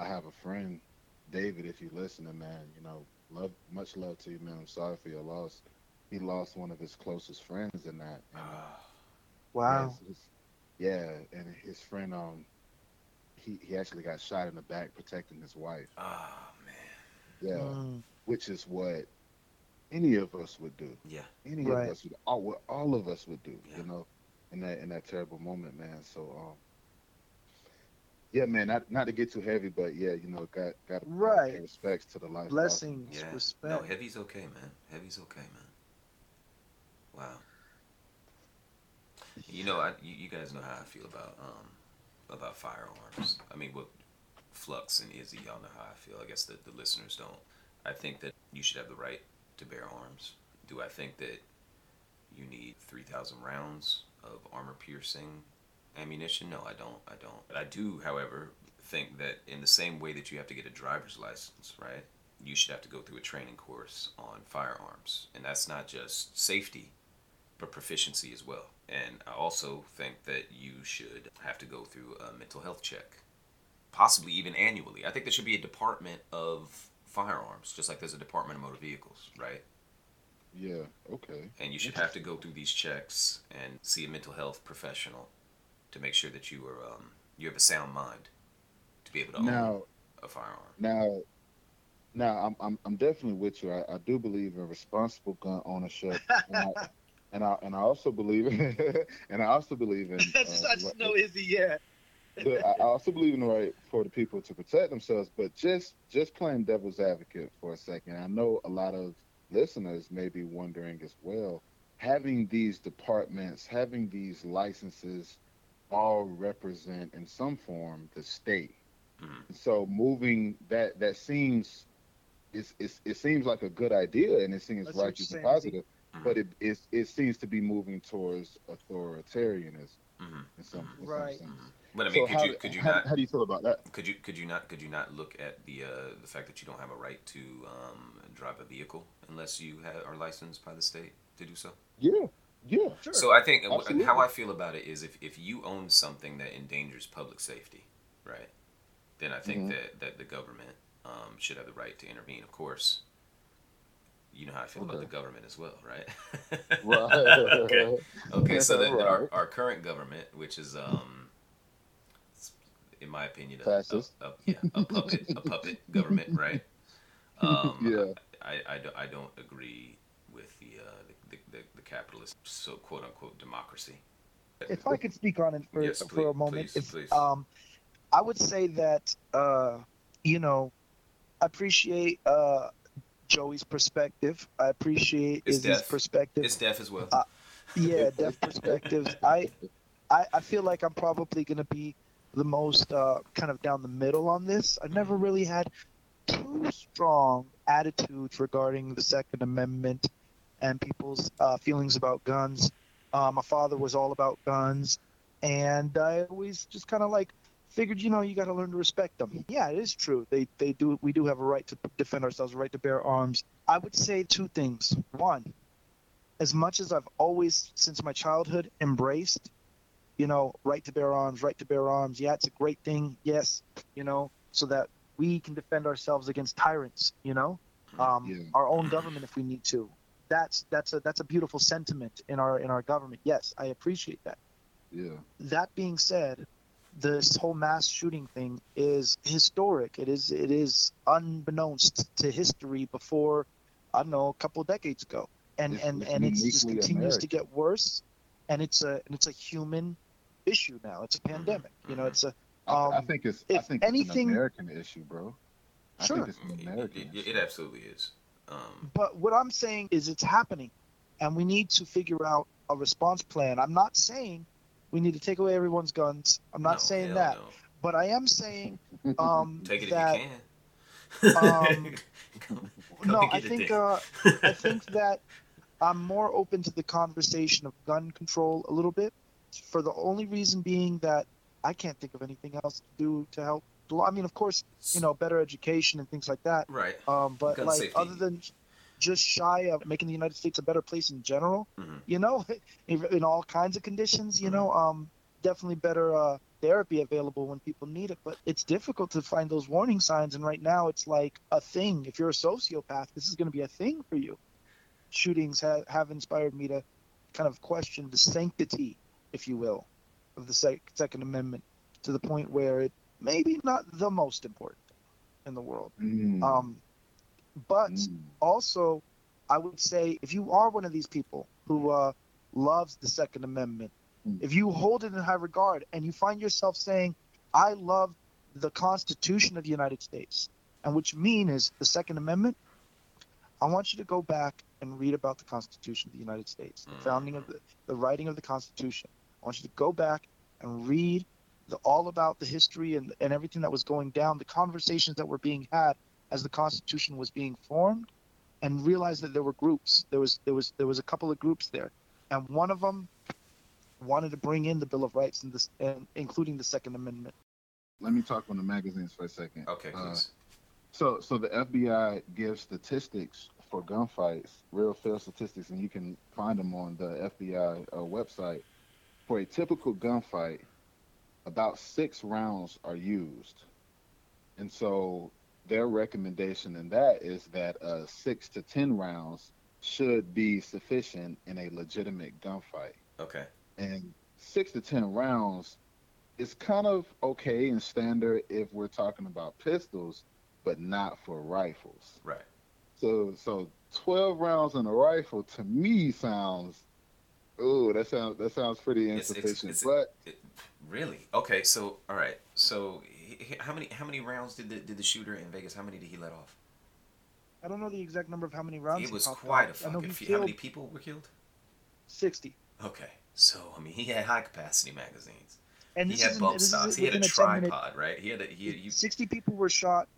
I have a friend, David. If you're listening, man, you know, love, much love to you, man. I'm sorry for your loss. He lost one of his closest friends in that. And, Ah, wow. Yes, it's- yeah, and his friend, um, he, he actually got shot in the back protecting his wife. Ah, man. Yeah, Mm, which is what any of us would do. Yeah. Any Right. of us would, all, what all of us would do. Yeah. You know, in that in that terrible moment, man. So, um, yeah, man. Not not to get too heavy, but yeah, you know, got got to Right. pay respects to the life. lost. blessings, Yeah. respect. No, heavy's okay, man. Heavy's okay, man. Wow. You know, I you, you guys know how I feel about um about firearms. I mean, what Flux and Izzy, y'all know how I feel. I guess the, the listeners don't. I think that you should have the right to bear arms. Do I think that you need 3,000 rounds of armor piercing ammunition? No, I don't. I don't. But I do, however, think that in the same way that you have to get a driver's license, right? You should have to go through a training course on firearms. And that's not just safety, but proficiency as well. And I also think that you should have to go through a mental health check, possibly even annually. I think there should be a department of firearms, just like there's a department of motor vehicles, right? Yeah. Okay. and you should have to go through these checks and see a mental health professional to make sure that you are um, you have a sound mind to be able to own a firearm. now, now, I'm I'm I'm definitely with you. I, I do believe in responsible gun ownership. and I, and I and I also believe in and I also believe in That's uh, such no easy, yet. but I I also believe in the right for the people to protect themselves. But just just playing devil's advocate for a second, I know a lot of listeners may be wondering as well. Having these departments, having these licenses, all represent in some form the state. Mhm. So moving that that seems it's, it's, it seems like a good idea and it seems That's righteous and saying, positive, Mhm. but it, it it seems to be moving towards authoritarianism Mhm. in some, in some Right. sense. But I mean, so could how, you could you how, not how do you feel about that? could you could you not could you not look at the uh, the fact that you don't have a right to um, drive a vehicle unless you ha are licensed by the state to do so? Yeah, yeah. Sure. So I think Absolutely. how I feel about it is if, if you own something that endangers public safety, right, then I think Mhm. that, that the government um, should have the right to intervene. Of course, you know how I feel about the government as well, right? Right. okay. Okay. So that, that our, our current government, which is um, in my opinion, a, a, a, yeah, a puppet, a puppet government, right? Um, Yeah. I, I, I don't agree with the, uh, the, the, capitalist, so quote unquote democracy. if I could speak on it for, Yes, for a moment, please, please. um, I would say that uh, you know, I appreciate uh, Joey's perspective. I appreciate It's Izzy's def. perspective. It's def as well. Uh, yeah, def perspectives. I, I I feel like I'm probably gonna be the most uh, kind of down the middle on this. I've never really had too strong attitudes regarding the Second Amendment and people's uh, feelings about guns. Uh, my father was all about guns, and I always just kind of like figured, you know, you got to learn to respect them. Yeah, it is true. They they do. We do have a right to defend ourselves, a right to bear arms. I would say two things. One, as much as I've always, since my childhood, embraced, you know, right to bear arms, right to bear arms. Yeah, it's a great thing. Yes, you know, so that we can defend ourselves against tyrants. You know, um, Yeah. our own government if we need to. That's that's a that's a beautiful sentiment in our in our government. Yes, I appreciate that. Yeah. That being said, this whole mass shooting thing is historic. It is it is unbeknownst to history before I don't know a couple of decades ago, and It's- and it's and it just uniquely continues to get worse, and it's a and it's a human issue now. It's a pandemic. You know, mhm. it's a I, I Um, think it's I think anything- it's an American issue, bro. I Sure. think it's an It, American it, issue. it absolutely is. Um, But what I'm saying is it's happening, and we need to figure out a response plan. I'm not saying we need to take away everyone's guns. I'm not no, saying that, no. but I am saying um, Take it that if you can. um, Go- go no, I think uh, I think that I'm more open to the conversation of gun control a little bit, for the only reason being that I can't think of anything else to do to help. I mean, of course, you know, better education and things like that. right. Um, but Gun like safety. other than just shy of making the United States a better place in general, Mhm. you know, in, in all kinds of conditions, you Mm-hmm. know, um, definitely better uh, therapy available when people need it. But it's difficult to find those warning signs, and right now it's like a thing. If you're a sociopath, this is going to be a thing for you. Shootings have, have inspired me to kind of question the sanctity, if you will, of the sec- Second Amendment to the point where it maybe not the most important thing in the world. Mm, Um, but mm. also, I would say if you are one of these people who uh, loves the Second Amendment, Mm. if you hold it in high regard and you find yourself saying, I love the Constitution of the United States, and which mean is the Second Amendment, I want you to go back and read about the Constitution of the United States, the founding of the, the writing of the Constitution. I want you to go back and read the, all about the history and, and everything that was going down, the conversations that were being had as the Constitution was being formed, and realized that there were groups. There was there was there was a couple of groups there, and one of them wanted to bring in the Bill of Rights and this, and including the Second Amendment. Let me talk on the magazines for a second. Okay, Uh. So, so the FBI gives statistics for gunfights, real fair statistics, and you can find them on the FBI uh, website. For a typical gunfight, about six rounds are used, and so their recommendation in that is that uh, six to ten rounds should be sufficient in a legitimate gunfight. okay. And six to ten rounds is kind of okay and standard if we're talking about pistols, but not for rifles. Right. So so twelve rounds in a rifle to me sounds ooh, that sounds that sounds pretty It's- it's- insufficient. it's- but It, really? Okay. So, all right. So, he, he- how many how many rounds did the did the shooter in Vegas? How many did he let off? I don't know the exact number of how many rounds. it was popped quite a off. I know fucking few. How many people were killed? sixty. Okay. So, I mean, he had high capacity magazines. And he this had is, bump this is stocks. He had a within 10 minute- tripod, right? He had a he you, 60 people were shot,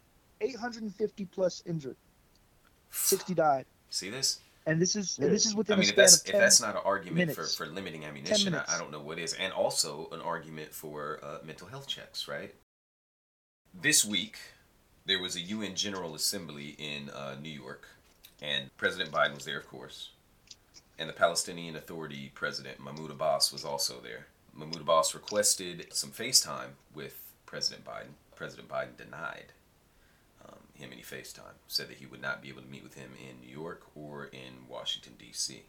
850 plus injured, 60 died, see this? And this is and this is I within mean, a if that's if that's not an argument for, minutes. for limiting ammunition, I. I don't know what is, and also an argument for uh, mental health checks, right? This week, there was a UN General Assembly in uh, New York, and President Biden was there, of course, and the Palestinian Authority President Mahmoud Abbas was also there. Mahmoud Abbas requested some FaceTime with President Biden. President Biden denied him any FaceTime, said that he would not be able to meet with him in New York or in Washington, D.C.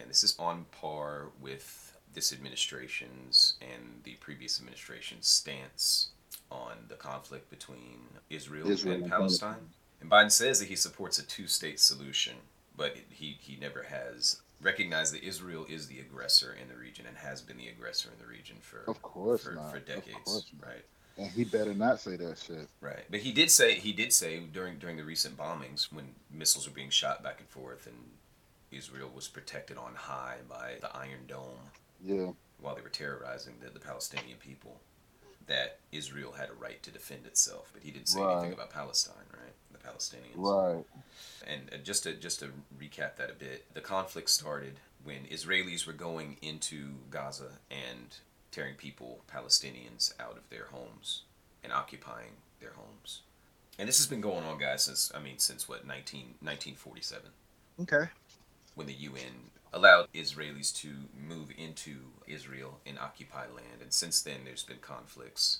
And this is on par with this administration's and the previous administration's stance on the conflict between Israel, Israel and Palestine. And Biden says that he supports a two state solution, but he, he never has recognized that Israel is the aggressor in the region and has been the aggressor in the region for Of course for, not. for decades, course right? And he better not say that shit. Right, but he did say he did say during during the recent bombings when missiles were being shot back and forth and Israel was protected on high by the Iron Dome Yeah. while they were terrorizing the, the Palestinian people that Israel had a right to defend itself. But he didn't say anything about Palestine, right? The Palestinians. Right. And just to just to recap that a bit, the conflict started when Israelis were going into Gaza and tearing people, Palestinians, out of their homes and occupying their homes. And this has been going on, guys, since I mean, since what 19, 1947 Okay. when the UN allowed Israelis to move into Israel and occupy land. And since then, there's been conflicts.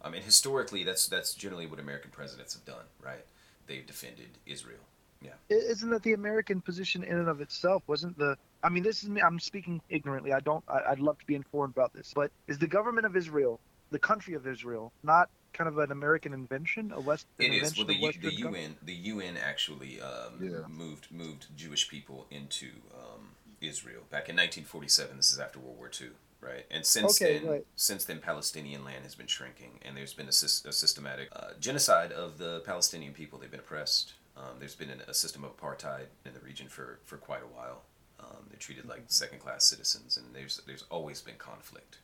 Um, I mean, historically, that's that's generally what American presidents have done, right? They've defended Israel. Yeah. Isn't that the American position in and of itself? Wasn't the I mean, this is me. I'm speaking ignorantly. I don't. I, I'd love to be informed about this. But is the government of Israel, the country of Israel, not kind of an American invention, a West? An It is. Well, the, of U, the gov- UN the UN actually um, Yeah. moved moved Jewish people into um, Israel back in 1947. This is after World War II, right? And since Okay, then, right. since then, Palestinian land has been shrinking, and there's been a, a systematic uh, genocide of the Palestinian people. They've been oppressed. Um, there's been an, a system of apartheid in the region for, for quite a while. Um, they're treated like second class citizens, and there's there's always been conflict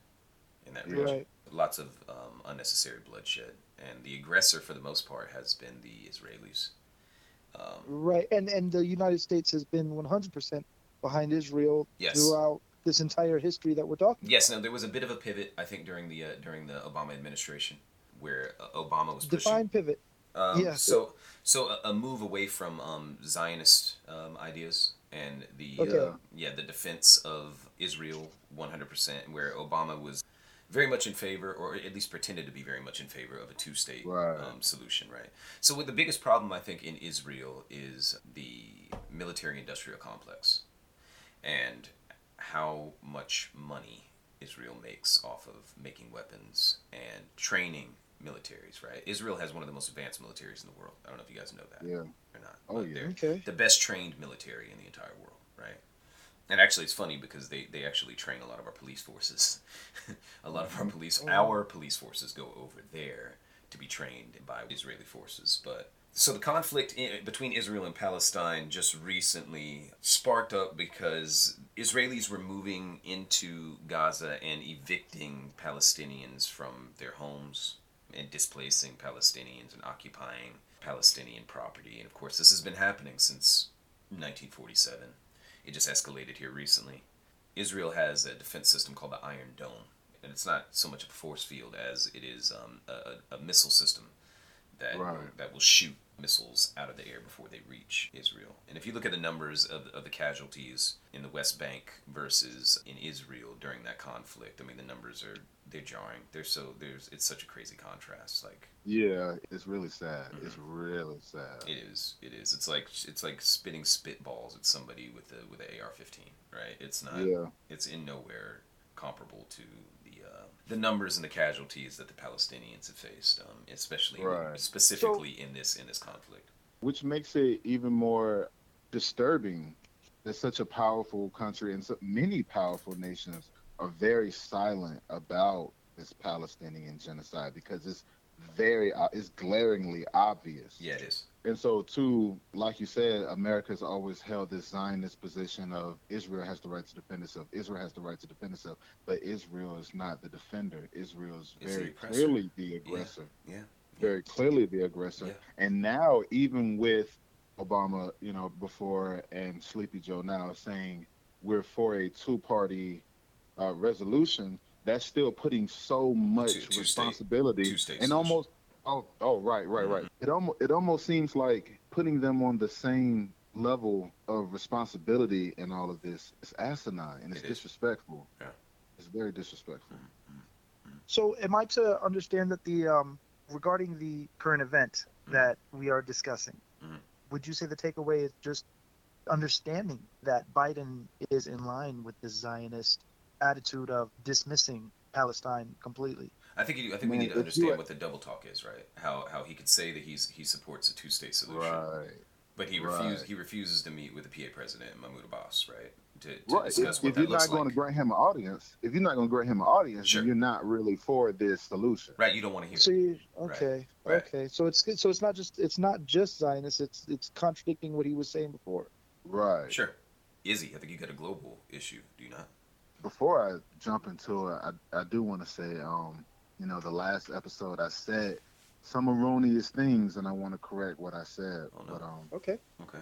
in that region Right. lots of um, unnecessary bloodshed, and the aggressor for the most part has been the Israelis. Um, Right. And and the United States has been 100% behind Israel Yes. throughout this entire history that we're talking. yes, now there was a bit of a pivot, I think, during the uh, during the Obama administration, where uh, Obama was pushing. Define pivot. Um, Yeah. So, so a, a move away from um, Zionist um, ideas and the Okay. uh, yeah the defense of Israel 100%, where Obama was very much in favor, or at least pretended to be very much in favor of a two-state Right. um, solution. Right. So, what the biggest problem I think in Israel is the military-industrial complex, and how much money Israel makes off of making weapons and training militaries, right? Israel has one of the most advanced militaries in the world. I don't know if you guys know that Yeah. or not. Oh, but yeah. Okay. the best trained military in the entire world, right? And actually, it's funny because they, they actually train a lot of our police forces. a lot of our police, Oh. our police forces go over there to be trained by Israeli forces. But so the conflict in, between Israel and Palestine just recently sparked up because Israelis were moving into Gaza and evicting Palestinians from their homes and displacing Palestinians and occupying Palestinian property. And of course, this has been happening since 1947. It just escalated here recently. Israel has a defense system called the Iron Dome, and it's not so much a force field as it is um, a, a- missile system that Right. that will shoot missiles out of the air before they reach Israel. And if you look at the numbers of, of the casualties in the West Bank versus in Israel during that conflict, I mean the numbers are they're jarring. They're so there's it's such a crazy contrast. Like Yeah. It's really sad. Mm-hmm. It's really sad. it is, it is. It's like it's like spitting spitballs at somebody with a with an AR-15, right? It's not. Yeah. It's in nowhere comparable to the uh, the numbers and the casualties that the Palestinians have faced, um, especially Right. specifically in this in this conflict. which makes it even more disturbing that such a powerful country and so many powerful nations are very silent about this Palestinian genocide because it's very uh, it's glaringly obvious. Yeah, it is. And so, too, like you said, America's always held this Zionist position of Israel has the right to defend itself. Israel has the right to defend itself. But Israel is not the defender. Israel is very clearly the aggressor Yeah. very clearly the aggressor. Yeah. And now, even with Obama, you know, before and Sleepy Joe now saying we're for a two-party uh, resolution, that's still putting so much Two- two-state- responsibility two-state and solution. almost. Oh, oh, right, right, right. It almost it almost seems like putting them on the same level of responsibility in all of this is asinine and it's It is. disrespectful. Yeah. It's very disrespectful. So, am I to understand that the um, regarding the current event Mhm. that we are discussing, Mhm. would you say the takeaway is just understanding that Biden is in line with the Zionist attitude of dismissing Palestine completely? I think you, I think we need to if you- understand what the double talk is, right? How how he could say that he's he supports a two state solution, Right. But he Right. refused. He refuses to meet with the PA president Mahmoud Abbas, right? To, to Right. discuss If, what if that you're looks not going like. to grant him an audience, if you're not going to grant him an audience, Sure. then you're not really for this solution. Right. You don't want to hear. So it. you, okay, right. okay. So it's so it's not just it's not just Zionist. It's it's contradicting what he was saying before. Right. Sure. Izzy, I think you got a global issue. Do you not? Before I jump into it, I, I do want to say, um, you know, the last episode I said some erroneous things, and I want to correct what I said. Oh, no. But um, Okay. Okay.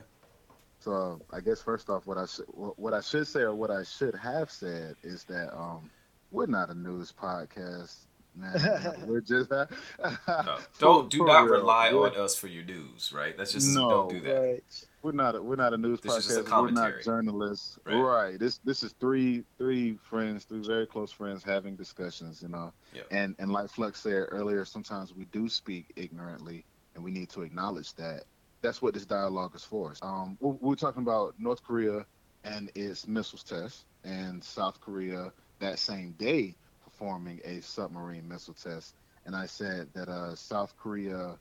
so I guess first off, what I should what what I should say or what I should have said is that um, we're not a news podcast, man. we're just No. Don't do not real. rely We're- on us for your news, right? That's just No. don't do that. Right. We're not a, we're not a news This is just a podcast. We're not journalists. Right. Right. This this is three three friends, three very close friends having discussions, you know. Yep. And and like Flux said earlier, sometimes we do speak ignorantly and we need to acknowledge that. That's what this dialogue is for. Um we we're talking about North Korea and its missiles test and South Korea that same day performing a submarine missile test. And I said that uh South Korea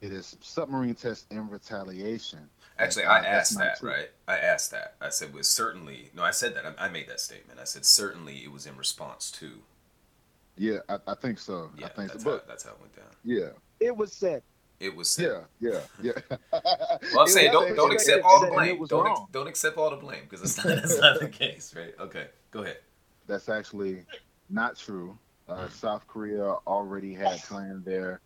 it is submarine test in retaliation. Actually, I that's asked that, true. right? I asked that. I said, was certainly, no, I said that. I, I made that statement. I said, certainly it was in response to. Yeah, I, I think so. Yeah, I think that's, so. how, But that's how it went down. yeah, It was said. It was said. yeah, yeah, yeah. Well, I'm saying don't don't accept all the blame. Don't ex- don't accept all the blame because that's not that's not the case, right? Okay, go ahead. That's actually not true. Uh, South Korea already had planned their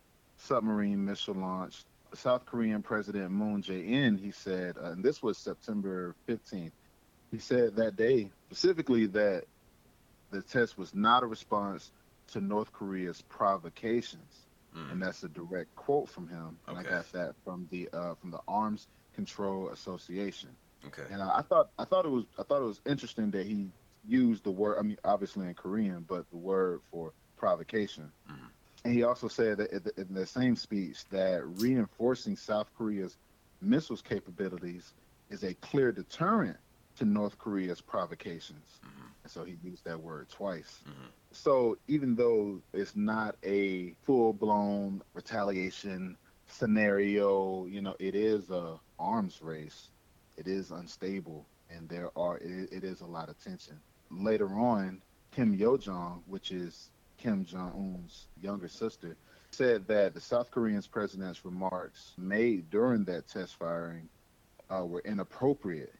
submarine missile launch. South Korean President Moon Jae-in, he said, uh, and this was September 15th. He said that day specifically that the test was not a response to North Korea's provocations. Mm. and that's a direct quote from him. Okay. And I got that from the uh, from the Arms Control Association. Okay. And I, I thought I thought it was I thought it was interesting that he used the word. I mean, obviously in Korean, but the word for provocation. Mhm. And he also said that in the, same speech that reinforcing South Korea's missiles capabilities is a clear deterrent to North Korea's provocations. Mhm. And so he used that word twice. Mhm. So even though it's not a full blown retaliation scenario, you know, it is a arms race. It is unstable, and there are it, it is a lot of tension. Later on, Kim Yo Jong, which is Kim Jong Un's younger sister, said that the South Korean president's remarks made during that test firing uh, were inappropriate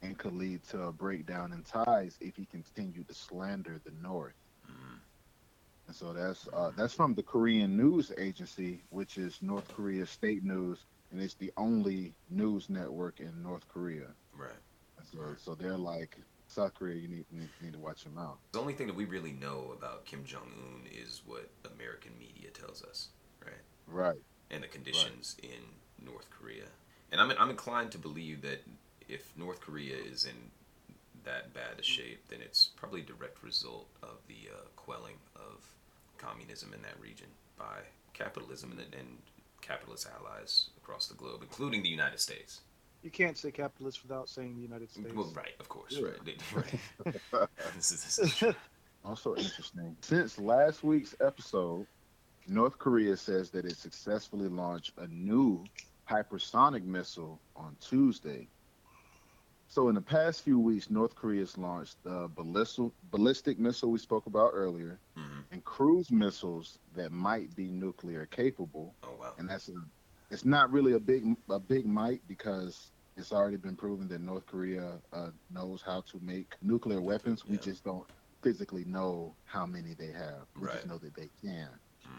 and could lead to a breakdown in ties if he continued to slander the North. Mhm. And so that's uh, that's from the Korean News Agency, which is North Korea's state news, and it's the only news network in North Korea. Right. So, so they're like South Korea, you need, need need to watch your mouth. The only thing that we really know about Kim Jong Un is what American media tells us, right? Right. And the conditions in North Korea. And I'm I'm inclined to believe that if North Korea is in that bad a shape, then it's probably a direct result of the uh, quelling of communism in that region by capitalism and, and capitalist allies across the globe, including the United States. You can't say capitalist without saying the United States. Well, right, of course, Yeah. right, right. this is, this is. Also interesting. Since last week's episode, North Korea says that it successfully launched a new hypersonic missile on Tuesday. So in the past few weeks, North Korea's launched the ballistic ballistic missile we spoke about earlier, Mhm. and cruise missiles that might be nuclear capable. Oh wow. And that's a, it's not really a big a big might because it's already been proven that North Korea uh, knows how to make nuclear weapons. We just don't physically know how many they have. We Right. just know that they can. Hmm.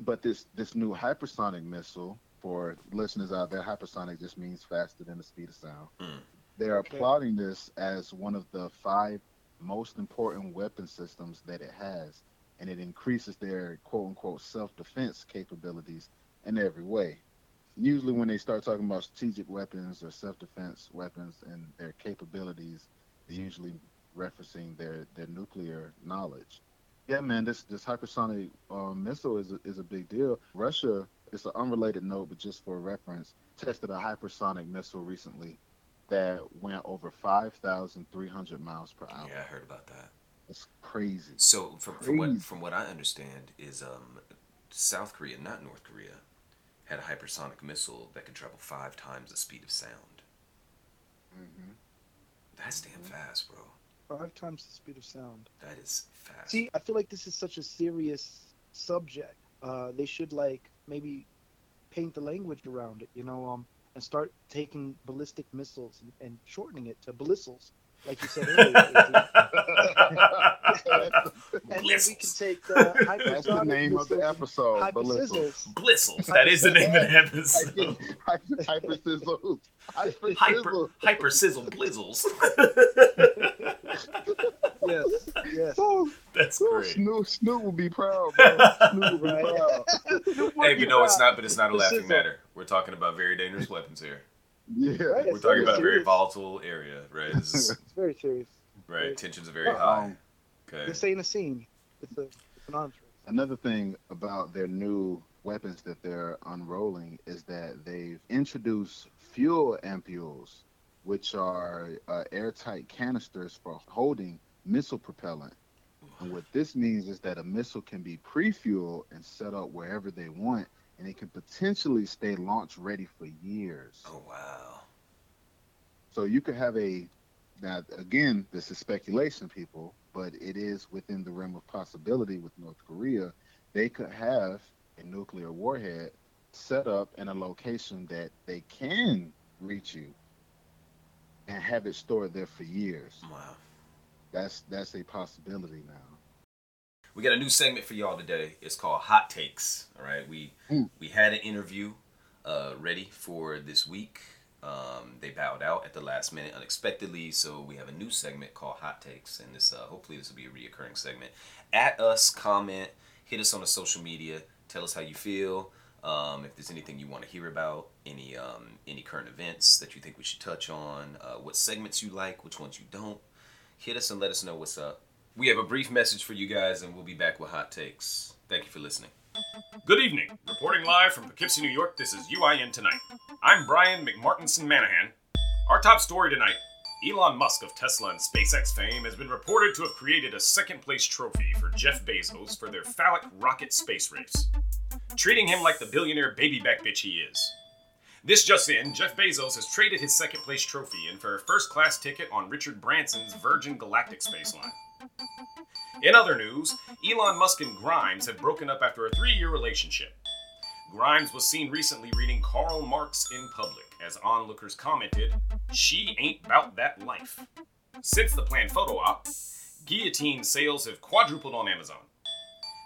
But this this new hypersonic missile, for listeners out there, hypersonic just means faster than the speed of sound. Hmm. They are Okay. plotting this as one of the five most important weapon systems that it has, and it increases their quote unquote self defense capabilities in every way. Usually, when they start talking about strategic weapons or self defense weapons and their capabilities, they're usually referencing their, their nuclear knowledge. Yeah, man, this this hypersonic um, missile is a, is a big deal. Russia, it's an unrelated note, but just for reference, tested a hypersonic missile recently that went over 5,300 miles per hour. Yeah, I heard about that. It's crazy. So from, from what from what I understand is um, South Korea, not North Korea, had a hypersonic missile that could travel five times the speed of sound. Mm-hmm. That's damn fast, bro. Five times the speed of sound. That is fast. See, I feel like this is such a serious subject. Uh, they should like maybe paint the language around it, you know, um, and start taking ballistic missiles and, and shortening it to ballistles, like you said earlier. and then we can Blissels. take uh, That's the name of the episode. hyper Ballistic. Blissels. That is the name of the episode. Hyper, hyper sizzles. Hyper, hyper, hyper sizzle blizzles. Yes, yes. That's oh, great. Snoop, Snoop will be proud, bro. Snoop will be Right. proud. Hey, but no, it's not. But it's not a laughing matter. We're talking about very dangerous weapons here. Yeah. Right. We're talking about a very volatile area, right? This is It's very serious. right. Tensions are very Um, high. Okay. This ain't a scene. It's a it's an arms race. Another thing about their new weapons that they're unrolling is that they've introduced fuel ampules, which are uh, airtight canisters for holding missile propellant. And what this means is that a missile can be pre-fueled and set up wherever they want, and it can potentially stay launch ready for years. Oh wow. So you could have a now again, this is speculation, people, but it is within the realm of possibility with North Korea. They could have a nuclear warhead set up in a location that they can reach you and have it stored there for years. Wow. That's that's a possibility now. We got a new segment for y'all today. It's called Hot Takes. All right. We Mm. we had an interview uh, ready for this week. Um, they bowed out at the last minute unexpectedly, so we have a new segment called Hot Takes, and this uh, hopefully this will be a reoccurring segment. At us, comment, hit us on the social media, tell us how you feel. Um, if there's anything you want to hear about, any um, any current events that you think we should touch on, uh, what segments you like, which ones you don't, hit us and let us know what's up. We have a brief message for you guys, and we'll be back with hot takes. Thank you for listening. Good evening. Reporting live from Poughkeepsie, New York, this is UIN Tonight. I'm Brian McMartinson Manahan. Our top story tonight Elon Musk of Tesla and SpaceX fame has been reported to have created a second place trophy for Jeff Bezos for their phallic rocket space race, treating him like the billionaire baby back bitch he is. This just in, Jeff Bezos has traded his second place trophy in for a first class ticket on Richard Branson's Virgin Galactic space line. In other news, Elon Musk and Grimes have broken up after a three year relationship. Grimes was seen recently reading Karl Marx in public as onlookers commented, She ain't bout that life. Since the planned photo op, guillotine sales have quadrupled on Amazon.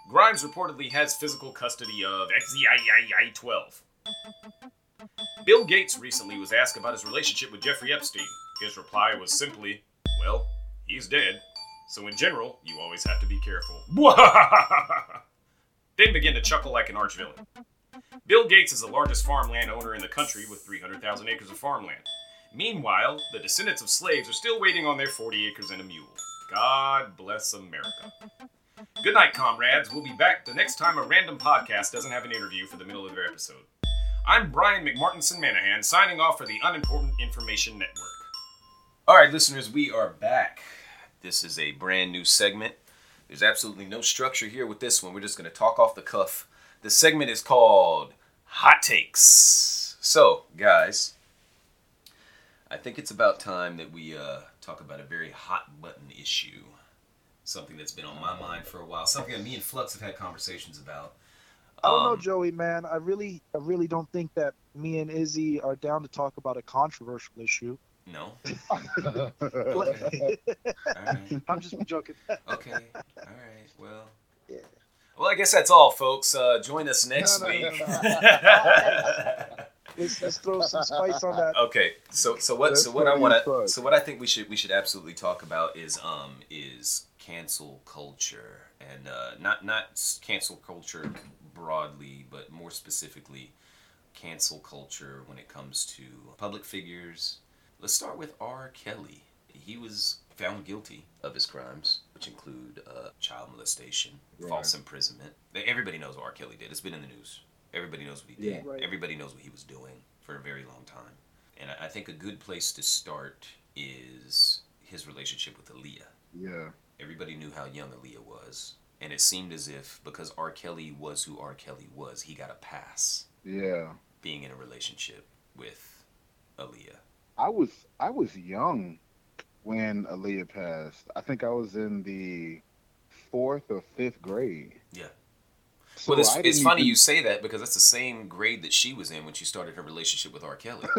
Grimes reportedly has physical custody of XZII 12. Bill Gates recently was asked about his relationship with Jeffrey Epstein. His reply was simply, Well, he's dead, so in general, you always have to be careful. then begin to chuckle like an arch villain. Bill Gates is the largest farmland owner in the country with 300,000 acres of farmland. Meanwhile, the descendants of slaves are still waiting on their 40 acres and a mule. God bless America. Good night, comrades. We'll be back the next time a random podcast doesn't have an interview for the middle of their episode. I'm Brian McMartinson Manahan, signing off for the Unimportant Information Network. All right, listeners, we are back. This is a brand new segment. There's absolutely no structure here with this one. We're just going to talk off the cuff. The segment is called Hot Takes. So, guys, I think it's about time that we uh, talk about a very hot button issue. Something that's been on my mind for a while. Something that me and Flux have had conversations about. I don't know, Um, Joey, man. I really, I really don't think that me and Izzy are down to talk about a controversial issue. No. yeah. All right. I'm just joking. Okay. All right. Well. Yeah. Well, I guess that's all, folks. Uh, join us next No, no, no, week. Let's, let's throw some spice on that. okay. So, so what? That's So what I want to. So what I think we should we should absolutely talk about is um is cancel culture and uh, not not cancel culture broadly, but more specifically, cancel culture when it comes to public figures. Let's start with R. Kelly. He was found guilty of his crimes, which include uh, child molestation, Right. false imprisonment. Everybody knows what R. Kelly did. It's been in the news. Everybody knows what he did. Yeah. Right. Everybody knows what he was doing for a very long time. And I- I think a good place to start is his relationship with Aaliyah. yeah. Everybody knew how young Aaliyah was. And it seemed as if because R. Kelly was who R. Kelly was, he got a pass. Yeah. being in a relationship with Aaliyah. I was I was young when Aaliyah passed. I think I was in the fourth or fifth grade. Yeah. So well, it's, it's funny even- you say that because that's the same grade that she was in when she started her relationship with R. Kelly.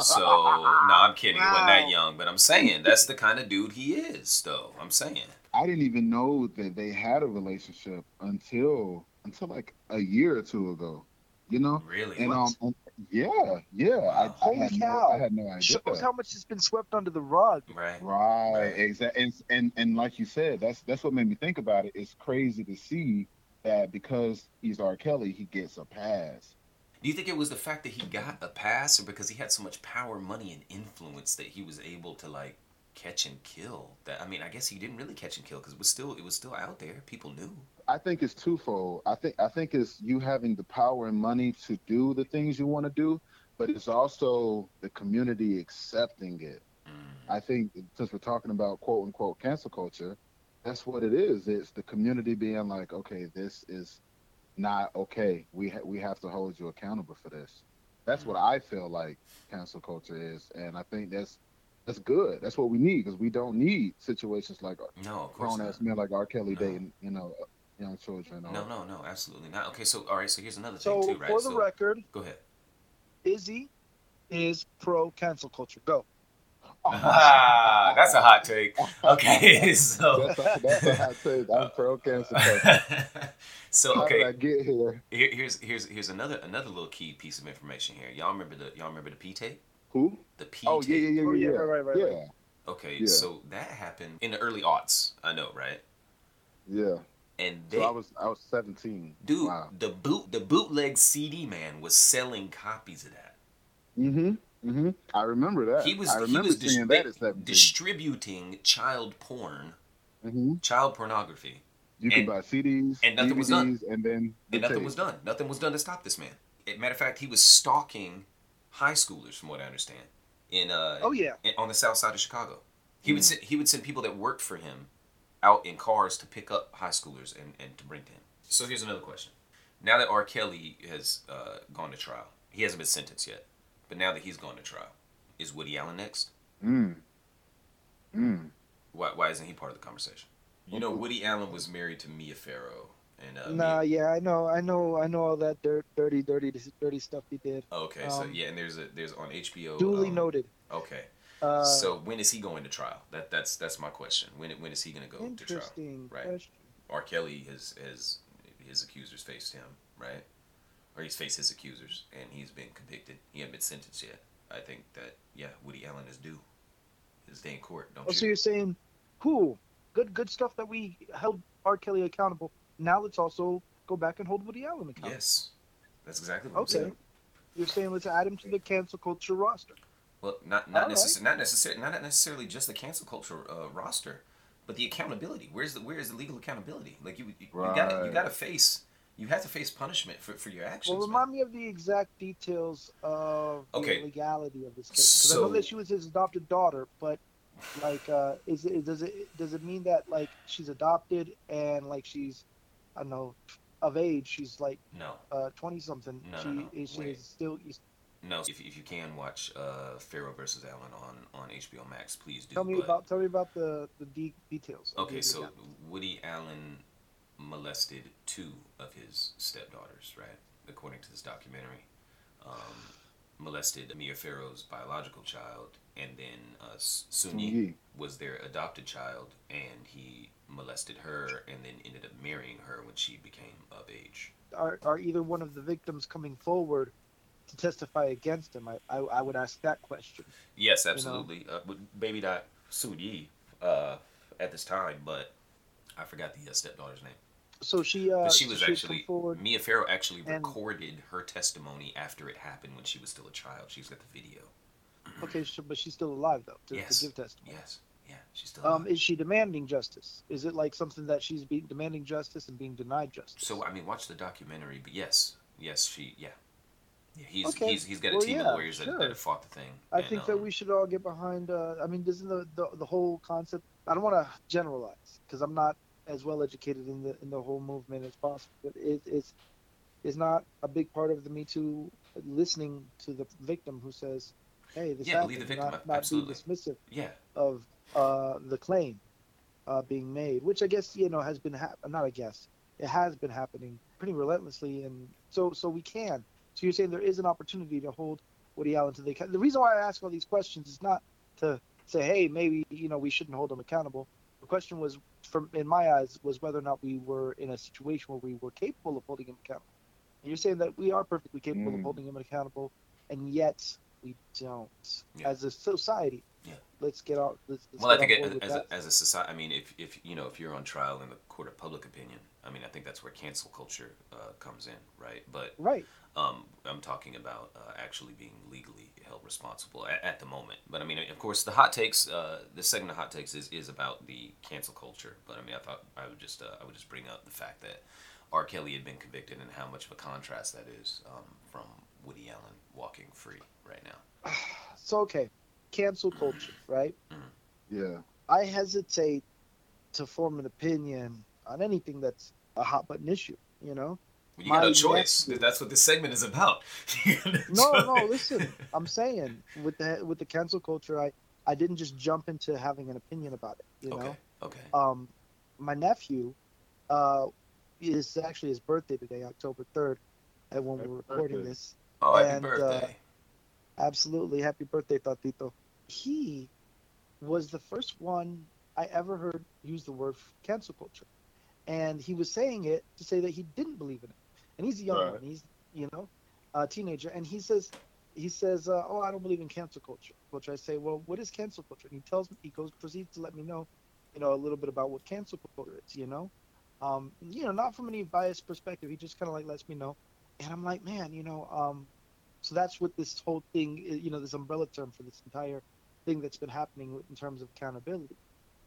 So, no, I'm kidding. He wasn't that young, but I'm saying that's the kind of dude he is, though. I'm saying. I didn't even know that they had a relationship until until like a year or two ago. You know? Really? And What? um, and- yeah, yeah. I, I Holy had cow. no, I had no idea. Shows how much has been swept under the rug. right. Right, Right. exactly. And, and and like you said, that's that's what made me think about it. It's crazy to see that because he's R. Kelly, he gets a pass. Do you think it was the fact that he got a pass, or because he had so much power, money, and influence that he was able to like catch and kill? That I mean, I guess he didn't really catch and kill because it was still it was still out there. People knew. I think it's twofold. I think I think it's you having the power and money to do the things you want to do, but it's also the community accepting it. Mm. I think since we're talking about quote unquote cancel culture, that's what it is. It's the community being like, okay, this is not okay. We ha- we have to hold you accountable for this. That's what I feel like cancel culture is, and I think that's that's good. That's what we need because we don't need situations like No, of course grown ass men like R. Kelly No. dating, you know, young children. or- No, no, no, absolutely not. Okay, so all right, so here's another So thing too, right? for the so, record, go ahead. Izzy is pro cancel culture. Go. Ah, that's a hot take. Okay, so That's a, that's a hot take. I'm pro cancel culture. so How did I okay, get here? here, here's here's here's another another little key piece of information here. Y'all remember the y'all remember the P tape? Who? The P Oh yeah, yeah, yeah, Oh, yeah, yeah, yeah. right, right, right, yeah, Okay, Yeah. so that happened in the early aughts. I know, right? yeah. And they, So I was I was 17. dude, Wow. the boot the bootleg CD man was selling copies of that. Mm-hmm. Mm-hmm. I remember that. He was I he was dis- that at 17. distributing child porn, mm-hmm. child pornography. You could and- buy CDs, and nothing DVDs, was done. and then the And nothing tape. was done. Nothing was done to stop this man. As matter of fact, he was stalking high schoolers, from what I understand, in uh, Oh yeah. in- on the south side of Chicago. He Hmm. would send, he would send people that worked for him out in cars to pick up high schoolers and, and to bring to him. So here's another question. Now that R. Kelly has uh, gone to trial, he hasn't been sentenced yet, but now that he's gone to trial, is Woody Allen next? Mm. Mm. Why, why isn't he part of the conversation? You know, Woody Allen was married to Mia Farrow, and uh, Nah, Mia- yeah, I know, I know, I know all that dirt, dirty, dirty, dirty stuff he did. okay, so um, yeah, and there's a there's on HBO. Duly um, noted. Okay, Uh, so when is he going to trial? That that's that's my question. When when is he going to go to trial? interesting Right. question. R. Kelly has has his accusers faced him, right? Or he's faced his accusers, and he's been convicted. He hasn't been sentenced yet. I think that yeah, Woody Allen is due his day in court. Don't Oh, so you? you're saying, cool, good, good stuff that we held R. Kelly accountable. Now let's also go back and hold Woody Allen accountable. Yes, that's exactly what I'm saying. Okay. You're saying let's add him to the cancel culture roster. Well, not not All necessarily not necessarily not necessarily just the cancel culture uh, roster, but the accountability. Where's the where is the legal accountability? Like you you, you gotta you gotta face you have to face punishment for, for your actions. Well, man. remind me of the exact details of Okay. the legality of this case. Because I know So- that she was his adopted daughter, but like, uh, is it does it does it mean that like she's adopted and like she's, I don't know, of age? She's like No, uh twenty something. No, she no, no. she Wait. is still. You no. If, if you can watch uh, Farrow versus Allen on on HBO Max, please do. tell me but- about tell me about the the de- details. Okay, so legality. Woody Allen molested two of his stepdaughters, right? According to this documentary, um, molested Mia Farrow's biological child, and then uh, Soon-Yi Soon-Yi. was their adopted child, and he molested her, and then ended up marrying her when she became of age. are are either one of the victims coming forward to testify against him? I I, I would ask that question. Yes, know? absolutely. Uh, but baby dot Soon-Yi uh, at this time, but I forgot the uh, stepdaughter's name. So she uh she was come actually. Mia Farrow actually recorded her testimony after it happened when she was still a child. She's got the video. Okay, so, but she's still alive though to, Yes. to give testimony. Yes, yeah, she's still. Um, is she demanding justice? Is it like something that she's being demanding justice and being denied justice? so I mean, watch the documentary. But yes, yes, she, yeah, yeah. He's Okay. he's he's got a Well, team yeah, of lawyers that, sure. that have fought the thing. I and, think that um, we should all get behind. Uh, I mean, doesn't the, the the whole concept? I don't want to generalize because I'm not as well educated in the in the whole movement as possible. But it, it's is not a big part of the Me Too listening to the victim who says, "Hey, this Yeah, happened," believe the victim, not, not absolutely. being dismissive Yeah. of uh, the claim uh, being made, which I guess you know has been hap- not I guess it has been happening pretty relentlessly, and so so we can. So you're saying there is an opportunity to hold Woody Allen to the account. The reason why I ask all these questions is not to say, hey, maybe you know we shouldn't hold him accountable. The question was, from in my eyes, was whether or not we were in a situation where we were capable of holding him accountable. And you're saying that we are perfectly capable of Mm. holding him accountable, and yet we don't Yeah. as a society. Yeah. Let's get out. Let's, let's Well, I think as, as, a, as a society, I mean, if, if you know, if you're on trial in the court of public opinion, I mean, I think that's where cancel culture uh, comes in, right? But right. um, I'm talking about uh, actually being legally held responsible at, at the moment. But I mean, of course, the hot takes, uh, this segment of hot takes is, is about the cancel culture. But I mean, I thought I would just uh, I would just bring up the fact that R. Kelly had been convicted and how much of a contrast that is um, from Woody Allen walking free right now. So okay, cancel culture, right? Yeah. I hesitate to form an opinion on anything that's a hot button issue. You know, Well, you got no choice. nephew- That's what this segment is about. You got no, no. Listen, I'm saying with the with the cancel culture, I I didn't just jump into having an opinion about it. You Okay. know, Okay. um, my nephew, uh, is actually his birthday today, October third, and when Happy we're recording birthday. this. Oh, happy and, uh, birthday. Absolutely. Happy birthday, Tatito. He was the first one I ever heard use the word cancel culture. And he was saying it to say that he didn't believe in it. And he's a young Right. one. He's, you know, a teenager. And he says, he says, uh, oh, I don't believe in cancel culture. Culture. I say, well, what is cancel culture? And he tells me, he goes, proceeds to let me know, you know, a little bit about what cancel culture is, you know? Um, you know, not from any biased perspective. He just kind of like lets me know. And I'm like, man, you know, um, so that's what this whole thing, you know, this umbrella term for this entire thing that's been happening in terms of accountability.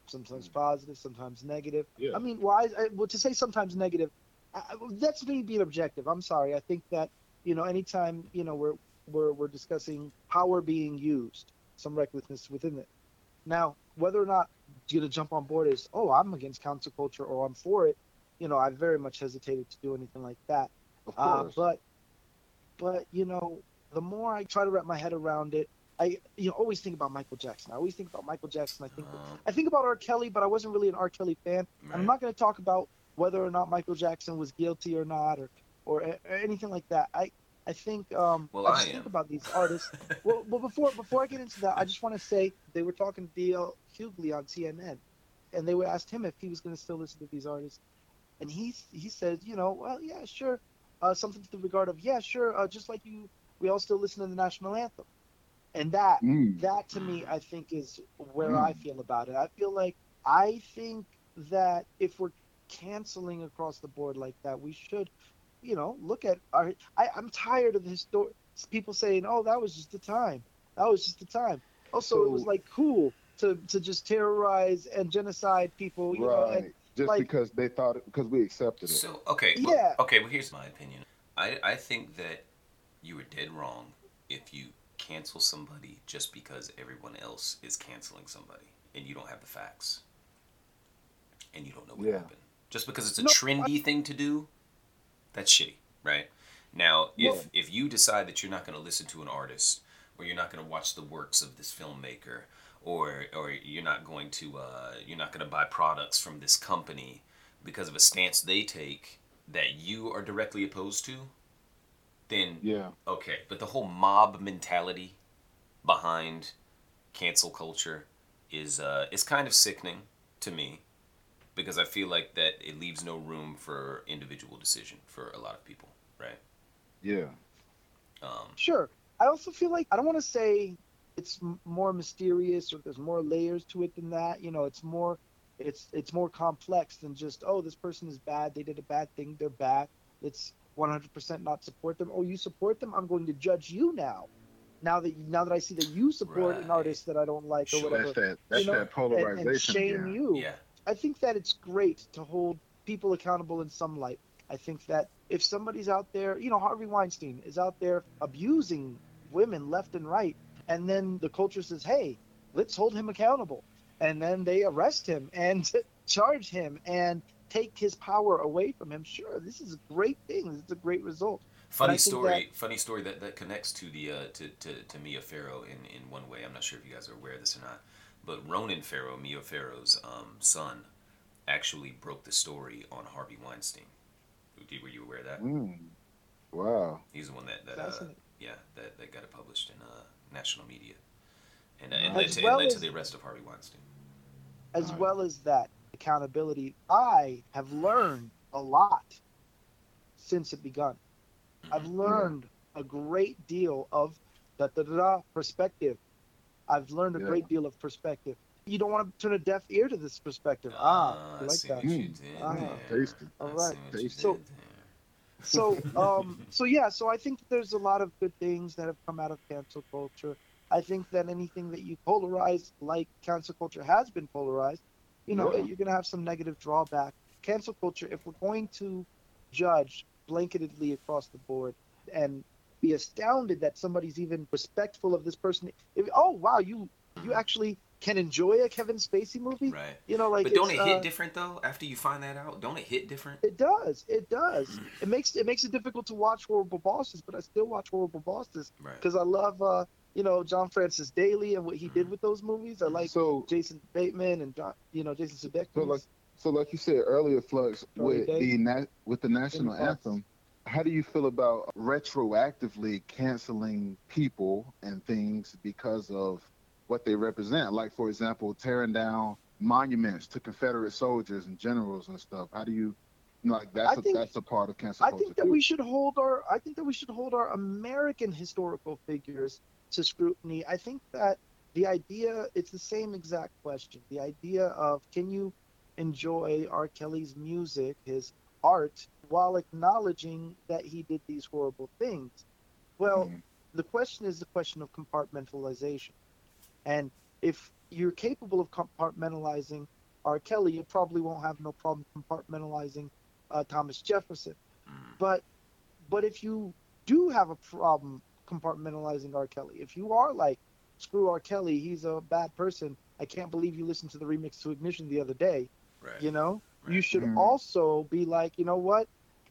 Sometimes positive, sometimes negative. Yeah. I mean, well, I, I, well, to say sometimes negative, I- that's me being objective. I'm sorry. I think that you know, anytime you know we're we're we're discussing power being used, some recklessness within it. Now, whether or not you're gonna jump on board is, oh, I'm against cancel culture or I'm for it, you know, I very much hesitated to do anything like that. Uh, but, but you know, the more I try to wrap my head around it, I you know always think about Michael Jackson. I always think about Michael Jackson. I think Uh, I think about R. Kelly, but I wasn't really an R. Kelly fan. I'm not going to talk about whether or not Michael Jackson was guilty or not, or or, or anything like that. I I think um, Well, I I just am. think about these artists. well, well, before before I get into that, I just want to say they were talking to D.L. Hughley on CNN, and they were asked him if he was going to still listen to these artists, and he he said, you know, well, yeah, sure, uh, something to the regard of, yeah, sure, uh, just like you, we all still listen to the national anthem, and that Mm. that to me i think is where Mm. i feel about it i feel like i think that if we're canceling across the board like that we should you know look at our I, i'm tired of the histor- people saying oh that was just the time that was just the time also it was like cool to to just terrorize and genocide people you know and Just like- because they thought it, because we accepted it. So okay, well- Yeah. okay. Well, here's my opinion. I I think that you were dead wrong if you cancel somebody just because everyone else is canceling somebody and you don't have the facts and you don't know what Yeah. happened. Just because it's a No, trendy thing to do, that's shitty, right? Now, if Well- if you decide that you're not going to listen to an artist or you're not going to watch the works of this filmmaker or or you're not going to uh, you're not going to buy products from this company because of a stance they take that you are directly opposed to, then yeah. okay. But the whole mob mentality behind cancel culture is uh, is kind of sickening to me because I feel like that it leaves no room for individual decision for a lot of people, right? Yeah. Um, Sure. I also feel like I don't want to say it's more mysterious or there's more layers to it than that. You know, it's more it's it's more complex than just oh this person is bad, they did a bad thing, they're bad. Let's 100% not support them. Oh, you support them? I'm going to judge you now. Now that now that I see that you support an artist that I don't like Sure. or whatever, That's that. That's you know, that and, polarization. and shame again. you. yeah, I think that it's great to hold people accountable in some light. I think that if somebody's out there, you know, Harvey Weinstein is out there abusing women left and right, and then the culture says, hey, let's hold him accountable. And then they arrest him and charge him and take his power away from him, sure, this is a great thing. This is a great result. Funny story. Funny story that, that connects to the uh, to, to to Mia Farrow in, in one way. I'm not sure if you guys are aware of this or not, but Ronan Farrow, Mia Farrow's um, son, actually broke the story on Harvey Weinstein. Were you aware of that? Mm. Wow. He's the one that, that uh, yeah that, that got it published in uh, national media, and, uh, and led to well it led to the arrest of Harvey Weinstein. As Alright. well as that accountability, I have learned a lot since it begun. I've Mm-hmm. learned a great deal of da da da da perspective. I've learned a Yeah. great deal of perspective. You don't want to turn a deaf ear to this perspective. Ah, Ah, I I like see that. what you did Ah. Tasty. I All see right. what you So- so um so yeah so i think there's a lot of good things that have come out of cancel culture i think that anything that you polarize like cancel culture has been polarized you know Yeah. you're going to have some negative drawback cancel culture if we're going to judge blanketedly across the board and be astounded that somebody's even respectful of this person if, oh wow you you actually can enjoy a kevin spacey movie Right. you know like but don't it hit uh, different though? After you find that out, don't it hit different? it does. It does. It makes it makes it difficult to watch horrible bosses, but I still watch horrible bosses Right. because I love, uh, you know, John Francis Daley and what he did with those movies. I like So Jason Bateman and John, you know, Jason Sudeikis. So like, so like you said earlier, Flux, Charlie with Day. the na- with the national Fox. anthem, how do you feel about retroactively canceling people and things because of what they represent? Like, for example, tearing down monuments to Confederate soldiers and generals and stuff. How do you, you know, like that's I a, think- that's a part of cancel I think that we should hold our I think that we should hold our American historical figures to scrutiny. I think that the idea it's the same exact question. The idea of can you enjoy R. Kelly's music, his art, while acknowledging that he did these horrible things? Well, Mhm. the question is the question of compartmentalization. And if you're capable of compartmentalizing R. Kelly, you probably won't have no problem compartmentalizing uh, Thomas Jefferson. Mm. But but if you do have a problem compartmentalizing R. Kelly, if you are like, screw R. Kelly, he's a bad person. I can't believe you listened to the remix to Ignition the other day. Right. You know, you Right. should Mhm. also be like, you know what?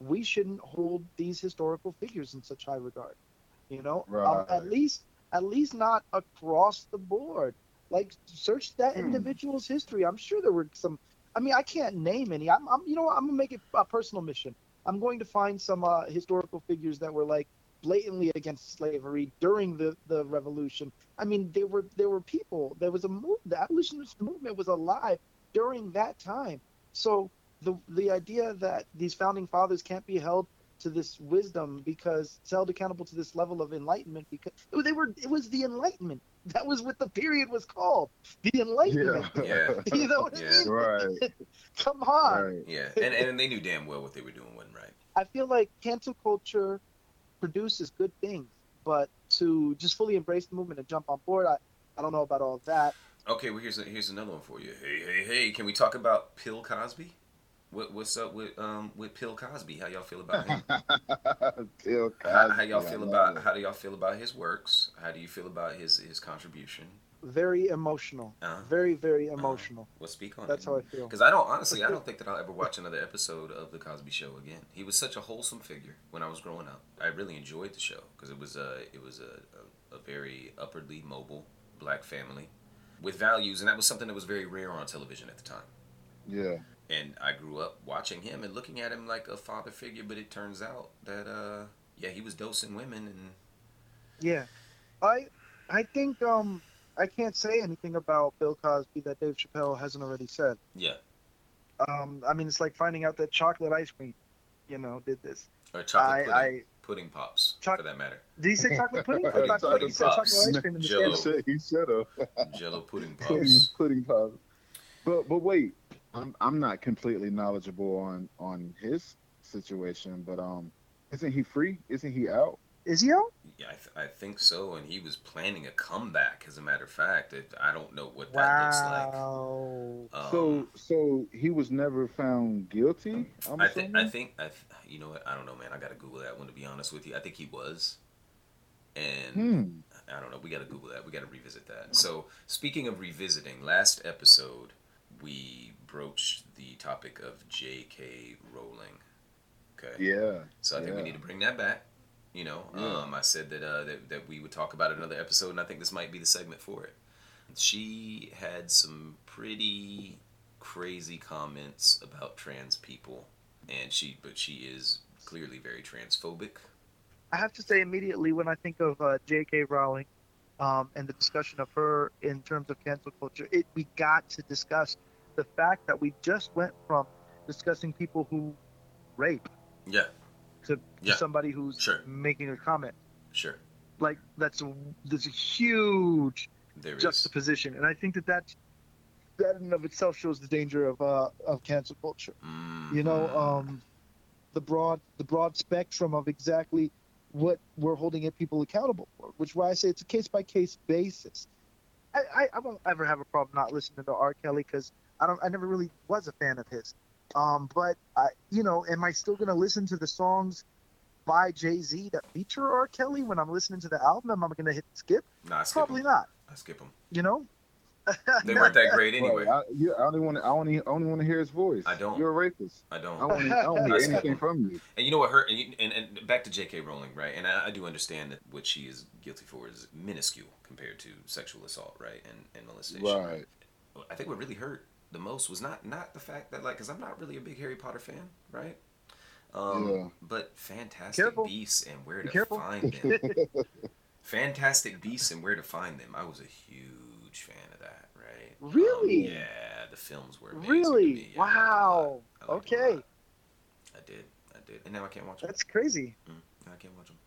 We shouldn't hold these historical figures in such high regard. You know, um, Right. at least at least not across the board. Like search that Hmm. individual's history. I'm sure there were some. I mean, I can't name any. I'm, I'm you know. I'm gonna make it a personal mission. I'm going to find some uh, historical figures that were like blatantly against slavery during the, the revolution. I mean, there were there were people. There was a move. The abolitionist movement was alive during that time. So the the idea that these founding fathers can't be held to this wisdom because held accountable to this level of enlightenment because they were it was the enlightenment that was what the period was called the enlightenment Yeah. you know what Yeah. i mean Right. come on Right. Yeah, and, and they knew damn well what they were doing wasn't right. I feel like cancel culture produces good things, but to just fully embrace the movement and jump on board, I, I don't know about all that. Okay, well here's a, here's another one for you. Hey, hey, hey! Can we talk about Bill Cosby? What, what's up with um with Bill Cosby? How y'all feel about him? Bill how, Cosby, how y'all feel about it. how do y'all feel about his works? How do you feel about his his contribution? Very emotional, Uh-huh. very very emotional. Well, speak on That's it. how I feel. Because I don't honestly, I don't think that I'll ever watch another episode of the Cosby Show again. He was such a wholesome figure when I was growing up. I really enjoyed the show because it was a it was a, a, a very upwardly mobile black family with values, and that was something that was very rare on television at the time. Yeah. And I grew up watching him and looking at him like a father figure, but it turns out that uh, yeah, he was dosing women and Yeah, I I think um I can't say anything about Bill Cosby that Dave Chappelle hasn't already said. yeah, Um, I mean, it's like finding out that chocolate ice cream, you know, did this. or chocolate I, pudding, I pudding pops Choc- for that matter. did he say chocolate pudding? I thought pudding he said chocolate ice cream in the Jell-O. scandal. He should have. Jello pudding pudding, pops. pudding pops. But but wait, I'm I'm not completely knowledgeable on on his situation, but um, isn't he free? Isn't he out? Is he out? Yeah, I, th- I think so, and he was planning a comeback. As a matter of fact, it, I don't know what that looks like. Wow. Um, so so he was never found guilty. I'm I think I think I th- you know what I don't know, man. I gotta Google that one to be honest with you. I think he was, and Hmm. I don't know. We gotta Google that. We gotta revisit that. So speaking of revisiting, last episode we broached the topic of J.K. Rowling. Okay. Yeah. So I think we need to bring that back. You know, Yeah. um, I said that, uh, that that we would talk about it another episode, and I think this might be the segment for it. She had some pretty crazy comments about trans people, and she, but she is clearly very transphobic. I have to say immediately when I think of uh, J.K. Rowling um, and the discussion of her in terms of cancel culture, it, we got to discuss the fact that we just went from discussing people who rape Yeah, to, Yeah. somebody who's Sure. making a comment. sure. Like that's a there's a huge There is. juxtaposition, and I think that that that in and of itself shows the danger of uh, of cancel culture. You know, Mhm. um, the broad the broad spectrum of exactly what we're holding people accountable for, which is why I say it's a case by case basis. I, I, I won't ever have a problem not listening to R. Kelly because I don't I never really was a fan of his. Um, but I you know, am I still gonna listen to the songs by Jay Z that feature R. Kelly when I'm listening to the album? Am I gonna hit skip? Nah, I skip Probably them. not. I skip them. You know? They weren't that great anyway. Right. I, you, I only want to. I only, I only want to hear his voice. I don't. You're a rapist. I don't. I want to. I don't hear anything from you. And you know what hurt? And, you, and, and back to J.K. Rowling, right? And I, I do understand that what she is guilty for is minuscule compared to sexual assault, right, and, and molestation. Right. I think what really hurt the most was not not the fact that like, because I'm not really a big Harry Potter fan, right? Um, Yeah. But Fantastic Careful. Beasts and Where Be to careful. Find Them. Fantastic Beasts and Where to Find Them. I was a huge fan of that, right? Um, Really? yeah, the films were amazing to Really? me. Yeah, I liked them a lot. Wow. I liked them a Okay. lot. I did. I did. And now I can't watch them. That's crazy. Mm, now I can't watch them.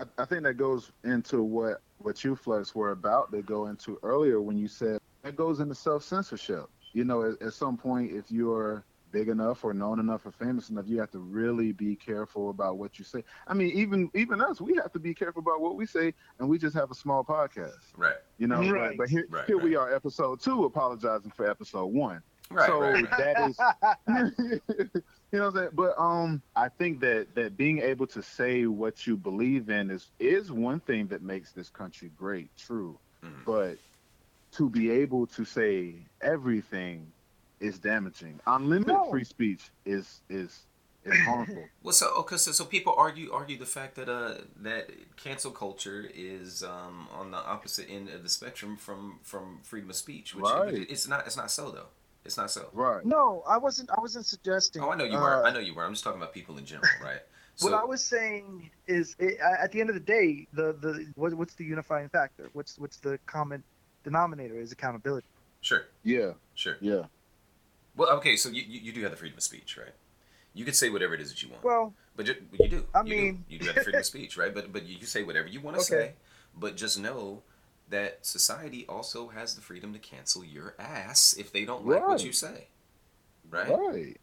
I, I think that goes into what what you flux were about to go into earlier when you said that goes into self censorship. You know, at, at some point, if you're big enough or known enough or famous enough, you have to really be careful about what you say. I mean, even even us, we have to be careful about what we say, and we just have a small podcast. Right. You know, Right. but here, Right, here we are, episode two, apologizing for episode one. Right. so right, right. that is you know what I'm saying? But um I think that that being able to say what you believe in is is one thing that makes this country great, true. Mhm. But to be able to say everything is damaging. Unlimited No. free speech is is is harmful. Well, so okay, so, so people argue argue the fact that uh that cancel culture is um on the opposite end of the spectrum from from freedom of speech, which Right. it's not it's not so though. It's not so. right. No, I wasn't. I wasn't suggesting. Oh, I know you uh, weren't. I know you weren't. I'm just talking about people in general, right? So what I was saying is, it, at the end of the day, the the what, what's the unifying factor? What's what's the common denominator? Is accountability. sure, Yeah, sure. yeah. Well, okay, so you, you you do have the freedom of speech, right? You can say whatever it is that you want. Well, But you, you do. I You do. mean- you do have the freedom of speech, right? But but you, you say whatever you want to Okay. say. But just know that society also has the freedom to cancel your ass if they don't like what you say. Right? Right.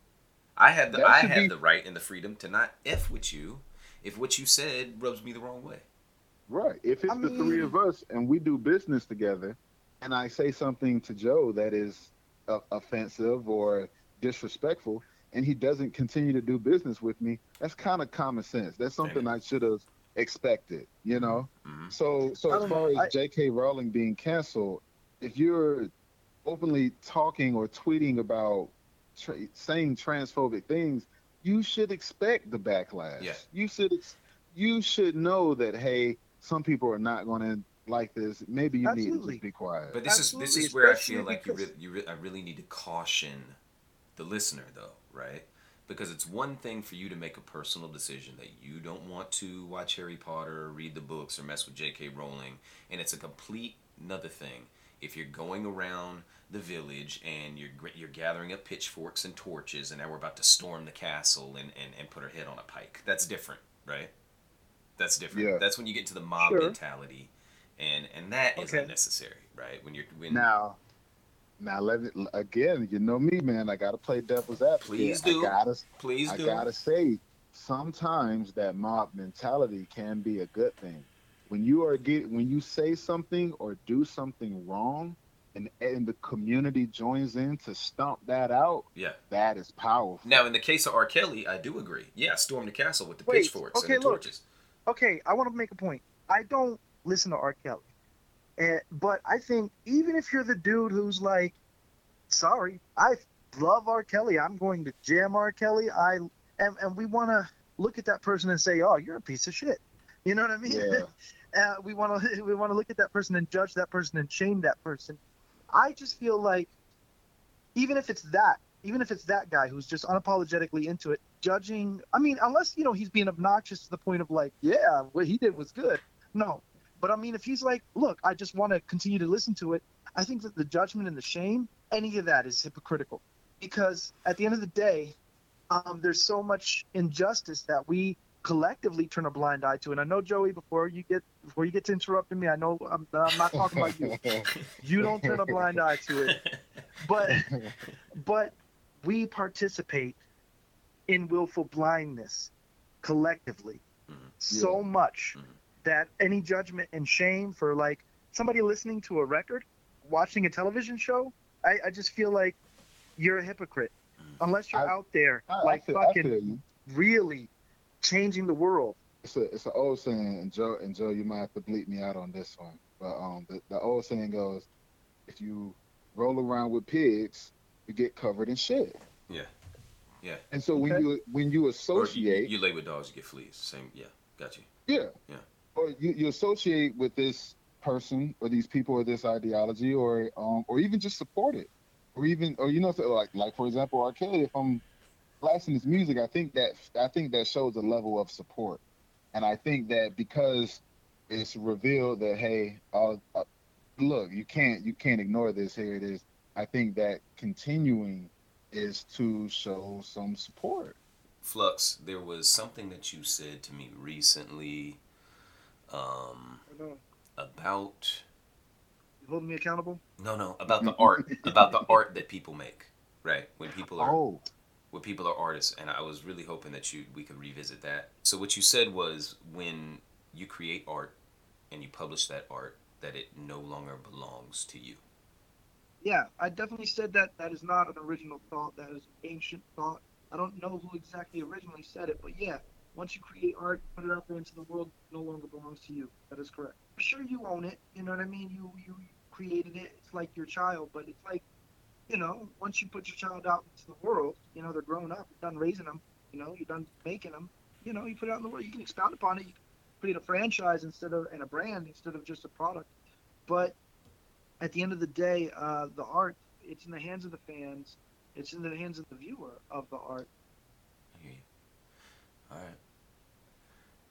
I have the I should have be- the right and the freedom to not f with you if what you said rubs me the wrong way. Right. If it's I the three of us and we do business together, and I say something to Joe that is uh, offensive or disrespectful, and he doesn't continue to do business with me, that's kind of common sense. That's something I should have expected, you know. Mhm. So, so as far know. as J.K. Rowling being canceled, if you're openly talking or tweeting about tra- saying transphobic things, you should expect the backlash. Yeah. You should ex- you should know that hey, some people are not going to like this. Maybe you need to just be quiet. But this is this is where I feel like you because- re- you re- I really need to caution the listener though, right? Because it's one thing for you to make a personal decision that you don't want to watch Harry Potter or read the books or mess with J.K. Rowling, and it's a complete another thing if you're going around the village and you're you're gathering up pitchforks and torches and now we're about to storm the castle and, and, and put her head on a pike. That's different, right? That's different. Yeah. That's when you get to the mob Sure. mentality, and and that is Okay. unnecessary, right? When you're when now, now let it again. You know me, man. I gotta play devil's advocate. Please do. I gotta please I do. gotta say, sometimes that mob mentality can be a good thing. When you are get when you say something or do something wrong, and and the community joins in to stomp that out, Yeah. that is powerful. Now, in the case of R. Kelly, I do agree. Yeah, storm the castle with the Wait, pitchforks okay, and the look. torches. okay, I want to make a point. I don't listen to R. Kelly, and, but I think even if you're the dude who's like, sorry, I love R. Kelly. I'm going to jam R. Kelly. I and, and we want to look at that person and say, "Oh, you're a piece of shit." You know what I mean? Yeah. uh, we want to we want to look at that person and judge that person and shame that person. I just feel like even if it's that, even if it's that guy who's just unapologetically into it, judging. I mean, unless you know he's being obnoxious to the point of like, yeah, what he did was good. No, but I mean, if he's like, look, I just want to continue to listen to it, I think that the judgment and the shame, any of that is hypocritical, because at the end of the day, um, there's so much injustice that we collectively turn a blind eye to. And I know Joey, before you get before you get to interrupting me, I know I'm, I'm not talking about you. You don't turn a blind eye to it, but but we participate in willful blindness collectively Mhm. so much Mhm. That any judgment and shame for like somebody listening to a record watching a television show i, I just feel like you're a hypocrite unless you're I- out there I, like I feel, fucking really changing the world It's a it's an old saying, and Joe and Joe, you might have to bleep me out on this one. But um, the, the old saying goes, if you roll around with pigs, you get covered in shit. Yeah. Yeah. And so when you when you Or you, associate, you lay with dogs, you get fleas. Same. Yeah. Got you. yeah, Yeah. Or you, you associate with this person or these people or this ideology, or um, or even just support it, or even or you know, so like like for example, R. Kelly. If I'm blasting his music, I think that I think that shows a level of support, and I think that because it's revealed that hey, uh, uh, look, you can't you can't ignore this. Here it is. I think that continuing is to show some support. Flux, there was something that you said to me recently um, you about holding me accountable? No no about the art about the art that people make right? When people are Oh, when people are artists and I was really hoping that you we could revisit that. So what you said was when you create art and you publish that art that it no longer belongs to you. yeah i definitely said that. That is not an original thought. That is an ancient thought. I don't know who exactly originally said it but yeah once you create art put it out there into the world no longer belongs to you that is correct I'm sure you own it you know what i mean you you created it it's like your child but it's like you know once you put your child out into the world you know they're grown up you're done raising them you know you're done making them you know you put it out in the world you can expound upon it you create a franchise instead of and a brand instead of just a product but at the end of the day, uh, the art it's in the hands of the fans. It's in the hands of the viewer of the art. I hear you. All right.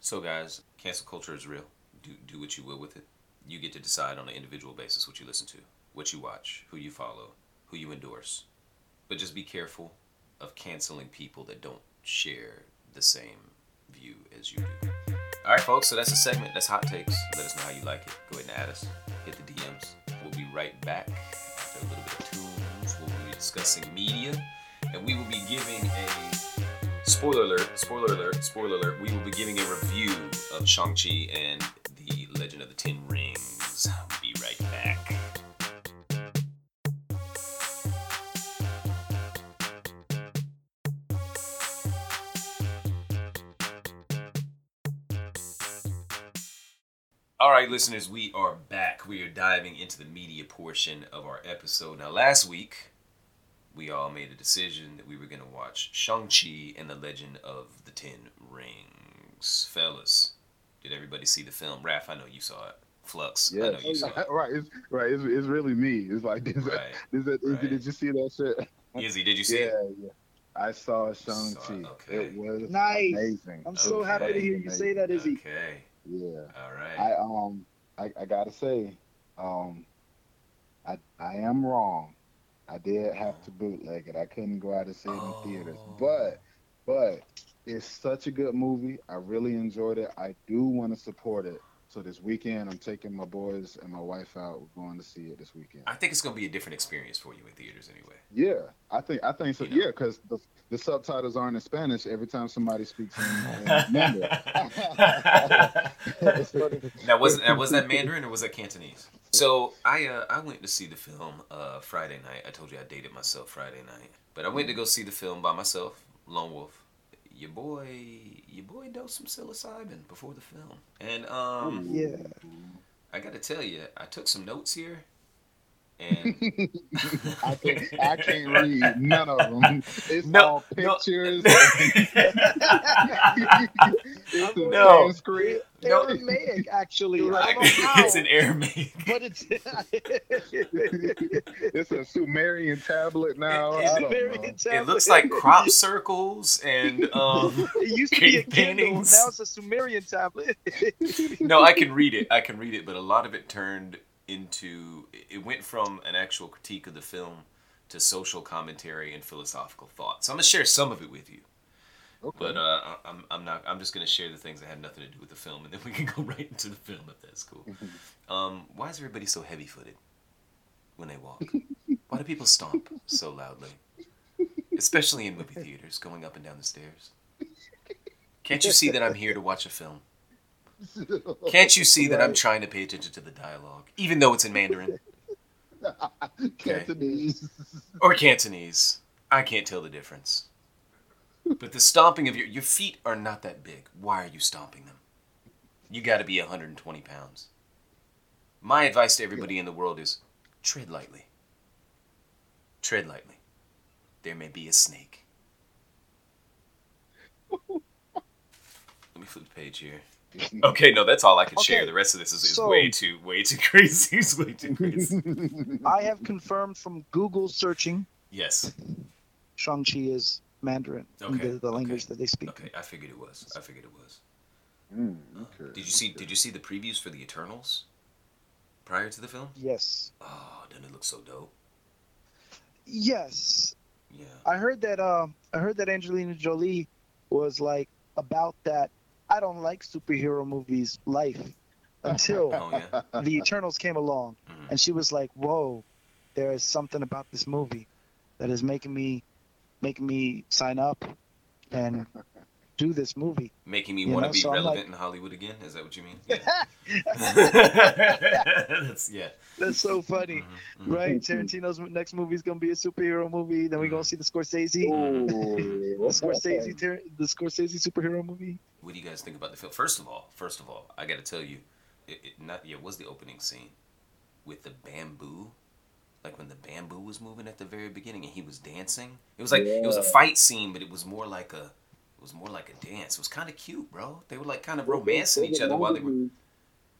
So guys, cancel culture is real. Do do what you will with it. You get to decide on an individual basis what you listen to, what you watch, who you follow, who you endorse. But just be careful of canceling people that don't share the same view as you do. All right, folks. So that's a segment. That's hot takes. Let us know how you like it. Go ahead and add us. Hit the DMs. We'll be right back after a little bit of tunes. We'll be discussing media, and we will be giving a spoiler alert. Spoiler alert. Spoiler alert. We will be giving a review of Shang Chi and the Legend of the Ten Rings. Be right back. All right, listeners, we are back. We are diving into the media portion of our episode. Now, last week, we all made a decision that we were going to watch Shang-Chi and the Legend of the Ten Rings. Fellas, did everybody see the film? Raph, I know you saw it. Flux, I know you saw it. right. It's right. It's, it's really me. It's like this. Right. Is that, is, Right. Did you see that shit? Izzy, did you see yeah, it? yeah. I saw Shang-Chi. it, okay. It was Nice. amazing. I'm so Okay. happy to hear you say that, Izzy. Okay. Yeah. All right. I um I, I gotta say, um I I am wrong. I did have to bootleg it. I couldn't go out and see it in theaters. Oh. But but it's such a good movie. I really enjoyed it. I do want to support it. So this weekend I'm taking my boys and my wife out. We're going to see it this weekend. I think it's going to be a different experience for you in theaters anyway. Yeah, I think I think so. You know. Yeah, because the, the subtitles aren't in Spanish every time somebody speaks in, in Mandarin. Now was now, was that Mandarin or was that Cantonese? So I uh, I went to see the film uh, Friday night. I told you I dated myself Friday night, but I went to go see the film by myself, Lone Wolf. Your boy, your boy dosed some psilocybin before the film, and um, Yeah. I got to tell you, I took some notes here, and I can't, I can't read none of them. It's No, all pictures. it's a No. Sanskrit. No. Aramaic, actually. I Right. don't know how, it's an Aramaic. but it's It's a Sumerian tablet now. It- I it- don't very know. It looks like crop circles and um. It used to be a cave Kindle. paintings. Now it's a Sumerian tablet. No, I can read it. I can read it, but a lot of it turned into it went from an actual critique of the film to social commentary and philosophical thought. So I'm gonna share some of it with you. Okay. But uh, I'm, I'm not. I'm just gonna share the things that had nothing to do with the film, and then we can go right into the film if that's cool. Um, why is everybody so heavy-footed when they walk? Why do people stomp so loudly, especially in movie theaters, going up and down the stairs? Can't you see that I'm here to watch a film? Can't you see that I'm trying to pay attention to the dialogue, even though it's in Mandarin Cantonese. or Cantonese? I can't tell the difference. But the stomping of your your feet are not that big. Why are you stomping them? You got to be 120 pounds. My advice to everybody in the world is tread lightly. Tread lightly. There may be a snake. Let me flip the page here. Okay, no, that's all I can share. The rest of this is, is so- way too, way too crazy. It's way too crazy. I have confirmed from Google searching yes. Shang-Chi is Mandarin, Okay, the, the language okay, that they speak. Okay, I figured it was. I figured it was. Mm, okay. Did you see? Did you see the previews for the Eternals prior to the film? Yes. Oh, doesn't it look so dope? Yes. Yeah. I heard that uh, I heard that Angelina Jolie was like about that I don't like superhero movies life until Oh yeah. the Eternals came along Mhm. and she was like, "Whoa, there is something about this movie that is making me making me sign up and do this movie." Making me want to be so relevant like- in Hollywood again. Is that what you mean? Yeah. That's yeah. That's so funny, Mhm, mhm. right? Tarantino's next movie is gonna be a superhero movie. Then we're gonna see the Scorsese, Ooh. the Scorsese, Tar- the Scorsese superhero movie. What do you guys think about the film? First of all, first of all, I got to tell you, it, it not yeah was the opening scene with the bamboo, like when the bamboo was moving at the very beginning and he was dancing. It was like it was a fight scene, but it was more like a it was more like a dance. It was kind of cute, bro. They were like kind of romancing each other while they were.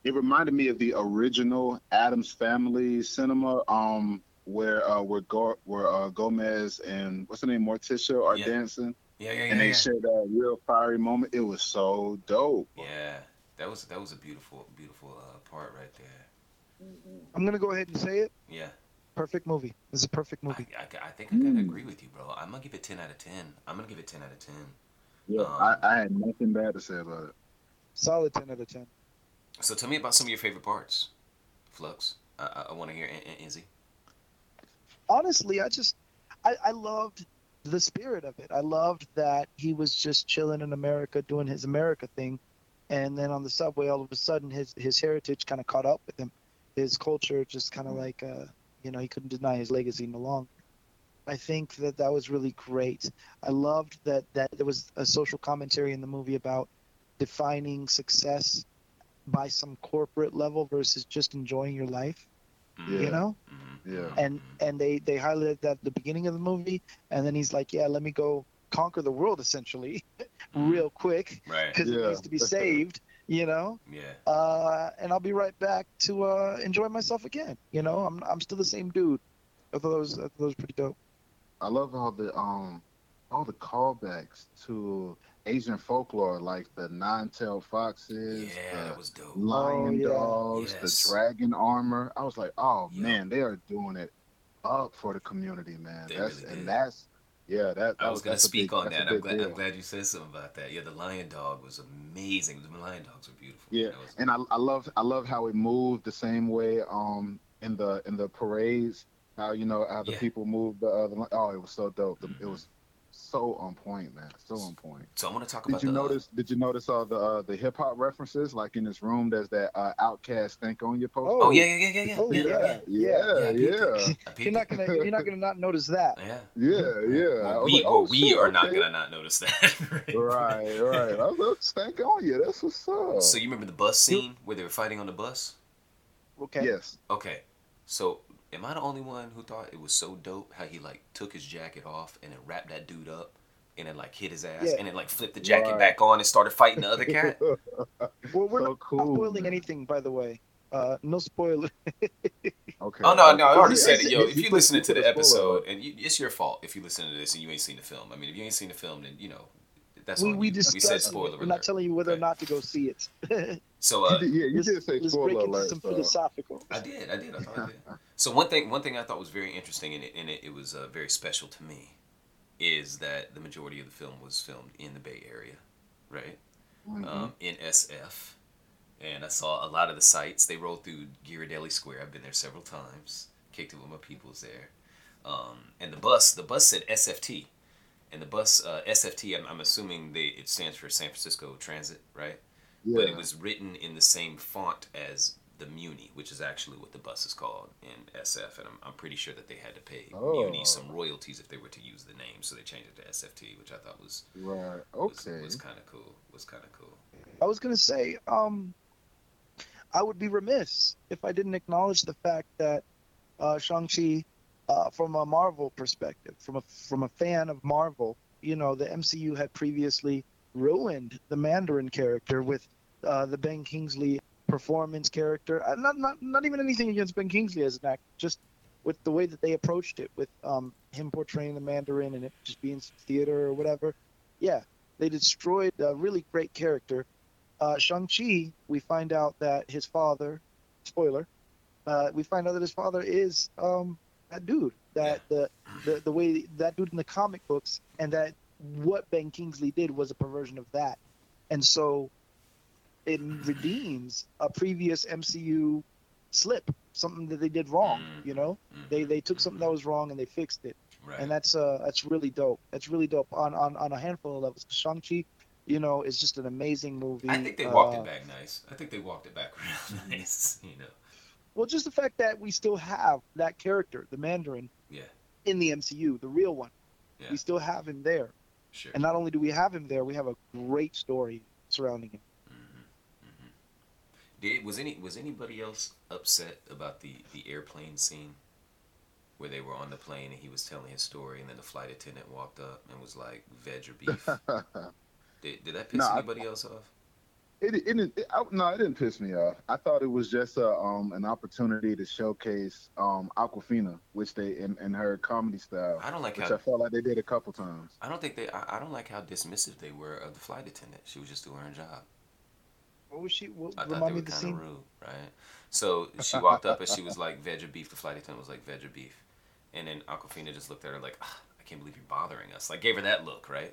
It reminded me of the original Addams Family cinema, um, where uh, where Go- where uh, Gomez and what's her name, Morticia are Yeah. dancing, Yeah, yeah, yeah. and they yeah. share that real fiery moment. It was so dope. Yeah, that was that was a beautiful beautiful uh, part right there. I'm gonna go ahead and say it. Yeah, Perfect movie. This is a perfect movie. I, I think I gotta Mm. agree with you, bro. I'm gonna give it ten out of ten. I'm gonna give it ten out of ten. Yeah, Um, I, I had nothing bad to say about it. Solid ten out of ten. So tell me about some of your favorite parts, Flux. I, I, I want to hear An- An- Izzy. honestly, I just I, I loved the spirit of it. I loved that he was just chilling in America doing his America thing, and then on the subway, all of a sudden, his his heritage kind of caught up with him. His culture just kind of like uh, you know he couldn't deny his legacy no longer. I think that that was really great. I loved that that there was a social commentary in the movie about defining success by some corporate level versus just enjoying your life. Mhm, You know mhm, Yeah. and and they they highlighted that at the beginning of the movie and then he's like yeah let me go conquer the world essentially mhm. real quick Right. because it Yeah. needs to be saved you know Yeah. uh and i'll be right back to uh enjoy myself again you know i'm i'm still the same dude i thought that was i thought that was pretty dope I love all the um all the callbacks to Asian folklore, like the nine-tailed foxes, Yeah, the that was dope. lion Oh, yeah. dogs, Yes. the dragon armor. I was like, oh Yeah. man, they are doing it up for the community, man. They that's really did. and that's yeah, that, that I was gonna speak big- on that. I'm glad, I'm glad you said something about that. Yeah, the lion dog was amazing. The lion dogs were beautiful. Yeah, was- and I, I love I love how it moved the same way um in the in the parades. How you know how the Yeah. people moved the, uh, the oh it was so dope. The- Mhm. It was so on point, man. So on point. so I want to talk Did about you the. notice? Did you notice all the uh, the hip hop references? Like in this room, there's that uh, OutKast "Think on Your" poster. Oh yeah, yeah, yeah, yeah, yeah. Oh, yeah, yeah. yeah. yeah, I yeah, it. I peeped you're not gonna you're not gonna not notice that Yeah. yeah, yeah. Well, we, like, well, oh, we shit, are not gonna not notice that. right? Right, right. I was like, "Stank on you." That's what's up. So you remember the bus scene where they were fighting on the bus? okay yes, Okay. So Am I the only one who thought it was so dope how he like took his jacket off and then wrapped that dude up and then like hit his ass Yeah. and then like flipped the jacket Right. back on and started fighting the other cat? Well, we're so not cool. spoiling anything, by the way. Uh, no spoiler. Okay. Oh no, no, I already said it, yo. If you put- listening to the episode, and you, it's your fault if you listen to this and you ain't seen the film. I mean, if you ain't seen the film, then you know that's we on we you. discussed. we said spoiler We're not telling you whether or not to go see it. So uh, You did- yeah, you did say let's break spoiler into alert. some so- philosophical. I did, I did, I thought I did. So one thing, one thing I thought was very interesting in it, and it, it was uh, very special to me, is that the majority of the film was filmed in the Bay Area, right? Mhm. um, in SF, and I saw a lot of the sites. They rolled through Ghirardelli Square. I've been there several times. Kicked it with my peoples there, um, and the bus. The bus said SFT, and the bus uh, SFT. I'm, I'm assuming they it stands for San Francisco Transit, right? Yeah. But it was written in the same font as the Muni, which is actually what the bus is called in SF, and I'm, I'm pretty sure that they had to pay Muni Oh. some royalties if they were to use the name, so they changed it to SFT, which I thought was right. was, Okay. was kind of cool. Was kind of cool. I was gonna say, um, I would be remiss if I didn't acknowledge the fact that uh, Shang Chi, uh, from a Marvel perspective, from a from a fan of Marvel, you know, the MCU had previously ruined the Mandarin character with uh, the Ben Kingsley performance character. Uh, not not not even anything against Ben Kingsley as an actor, just with the way that they approached it, with um, him portraying the Mandarin and it just being theater or whatever. Yeah, they destroyed a really great character. Uh, Shang-Chi, we find out that his father, spoiler, uh, we find out that his father is um, that dude. That the, the the way that dude in the comic books, and that what Ben Kingsley did was a perversion of that, and so it redeems a previous MCU slip, something that they did wrong. Mm. You know, Mhm. they they took something that was wrong and they fixed it Right. and that's uh that's really dope. That's really dope on on, on a handful of levels. Shang Chi, you know, is just an amazing movie. I think they walked Uh, it back nice. I think they walked it back real nice. You know. Well, just the fact that we still have that character, the Mandarin, Yeah. in the MCU, the real one. Yeah. We still have him there, Sure. and not only do we have him there, we have a great story surrounding him. hmm hmm Did was any was anybody else upset about the the airplane scene, where they were on the plane and he was telling his story and then the flight attendant walked up and was like veg or beef? did, did that piss No, I- anybody else off? It, it, it, it I, no, it didn't piss me off. I thought it was just a, um, an opportunity to showcase um, Awkwafina, which they in, in her comedy style, I don't like which how I felt like they did a couple times. I don't think they I, I don't like how dismissive they were of the flight attendant. She was just doing her job. What was she? What, I thought they were the kind scene. of rude, right? So she walked up and she was like, veggie beef?" The flight attendant was like, veggie beef?" And then Awkwafina just looked at her like, ah, "I can't believe you're bothering us." Like gave her that look, right?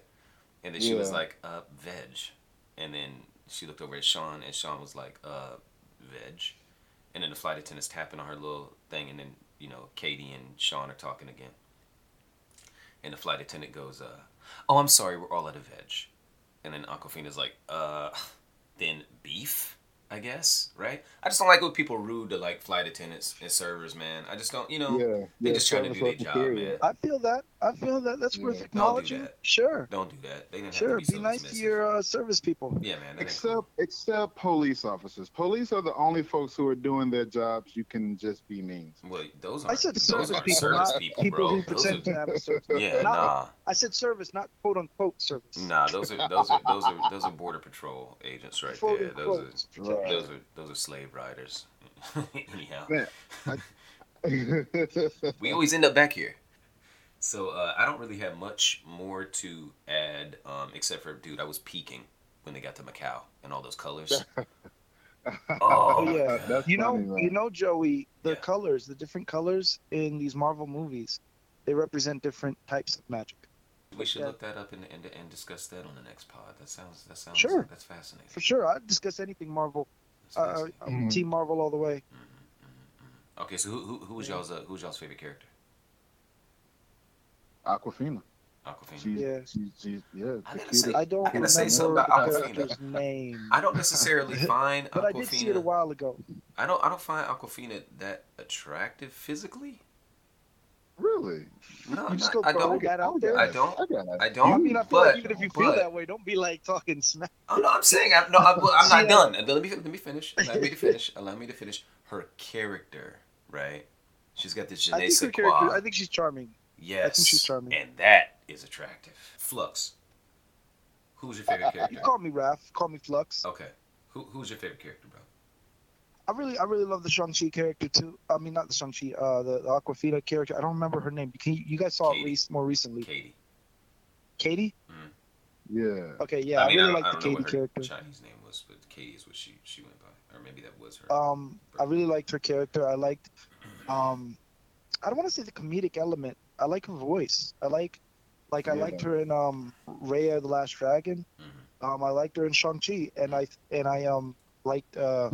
And then she was like, "Uh, veg." And then she looked over at Shaun, and Shaun was like, "Uh, veg." And then the flight attendant's tapping on her little thing, and then you know Katie and Shaun are talking again. And the flight attendant goes, uh, "Oh, I'm sorry, we're all out of veg." And then Awkwafina's like, "Uh, then beef." I guess, right? I just don't like when people rude to like flight attendants and servers, man. I just don't, you know, yeah, they yeah, just trying to do their job, man. I feel that. I feel that. That's Yeah. worth Don't do acknowledging. that. Sure. don't do that. They didn't Sure. have to Be be, so nice to your uh, service people. Yeah, man. Except cool. except police officers. Police are the only folks who are doing their jobs. You can just be mean. Well, those aren't. said service people, service not people, people who Those pretend to have a service. yeah, Not- nah, I said service, not quote unquote service. nah. Those are those are those are those are border patrol agents right Quote there. Those are Right. those are those are slave riders. Anyhow, Man, we always end up back here. So uh, I don't really have much more to add, um, except for dude, I was peaking when they got to Macau and all those colors. Oh, Oh, yeah. That's You know, funny, man. you know, Joey, the Yeah. colors, the different colors in these Marvel movies, they represent different types of magic. We should Yeah. look that up and, and, and discuss that on the next pod. That sounds that sounds Sure. that's fascinating. For sure, I'd discuss anything Marvel. Uh, fascinating. I'm Mhm. Team Marvel all the way. Okay, so who who, who was y'all's uh, who was y'all's favorite character? Awkwafina. Awkwafina. She's, Yeah. she's, she's, yeah. I the gotta cutest- say- I don't I gotta say something about Awkwafina. name, I don't necessarily find but I did see it a while ago. I don't I don't find Awkwafina that attractive physically. Really? No, You just not- go I don't. that out there. I don't. I. I don't. I mean, I feel but, like even if you feel but- that way, don't be like talking smack. Oh no, I'm saying I'm no, I'm, I'm not done. Let me let me finish. Allow me to finish. Allow me to finish. Her character, right? She's got this je I ne think sais her character. quoi. I think she's charming. Yes. she's charming. And that is attractive. Flux. Who's your favorite character? You call me Raph. Call me Flux. Okay. Who, who's your favorite character, bro? I really, I really love the Shang Chi character too. I mean, not the Shang Chi. Uh, the, the Awkwafina character. I don't remember her name. Can you, you guys saw Katie. it rec- more recently? Katie. Katie. Yeah. Okay, yeah, I, mean, really don't- like the don't know Katie what her character. Chinese name was, but Katie is what she she went by, or maybe that was her. Um, I really liked her character. I liked, um, I don't want to say the comedic element. I like her voice. I like, like I Yeah. liked her in um Raya the Last Dragon. Mhm. Um, I liked her in Shang Chi, and I and I um liked uh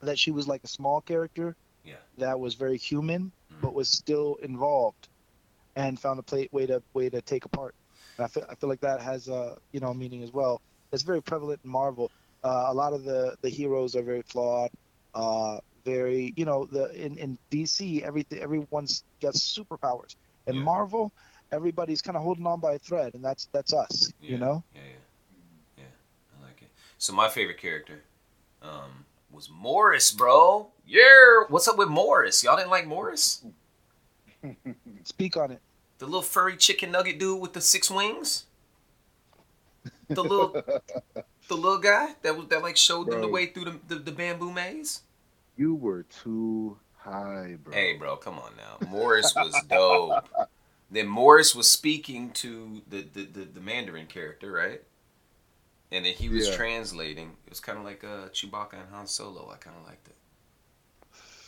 that she was like a small character. Yeah. That was very human, Mhm. but was still involved, and found a play, way to way to take apart. And I feel I feel like that has a you know meaning as well. It's very prevalent in Marvel. Uh, a lot of the the heroes are very flawed. Uh, very you know the in in DC everything everyone's got superpowers. In Yeah. Marvel, everybody's kind of holding on by a thread, and that's that's us. Yeah, You know. Yeah, yeah, yeah. I like it. So my favorite character, um, was Morris, bro. Yeah. What's up with Morris? Y'all didn't like Morris? Speak on it. The little furry chicken nugget dude with the six wings. The little, the little guy that was that like showed them the way through the, the, the bamboo maze. You were too high, bro. Hey, bro, come on now. Morris was dope. then Morris was speaking to the, the, the, the Mandarin character, right? And then he was Yeah. translating. It was kind of like uh, Chewbacca and Han Solo. I kind of liked it.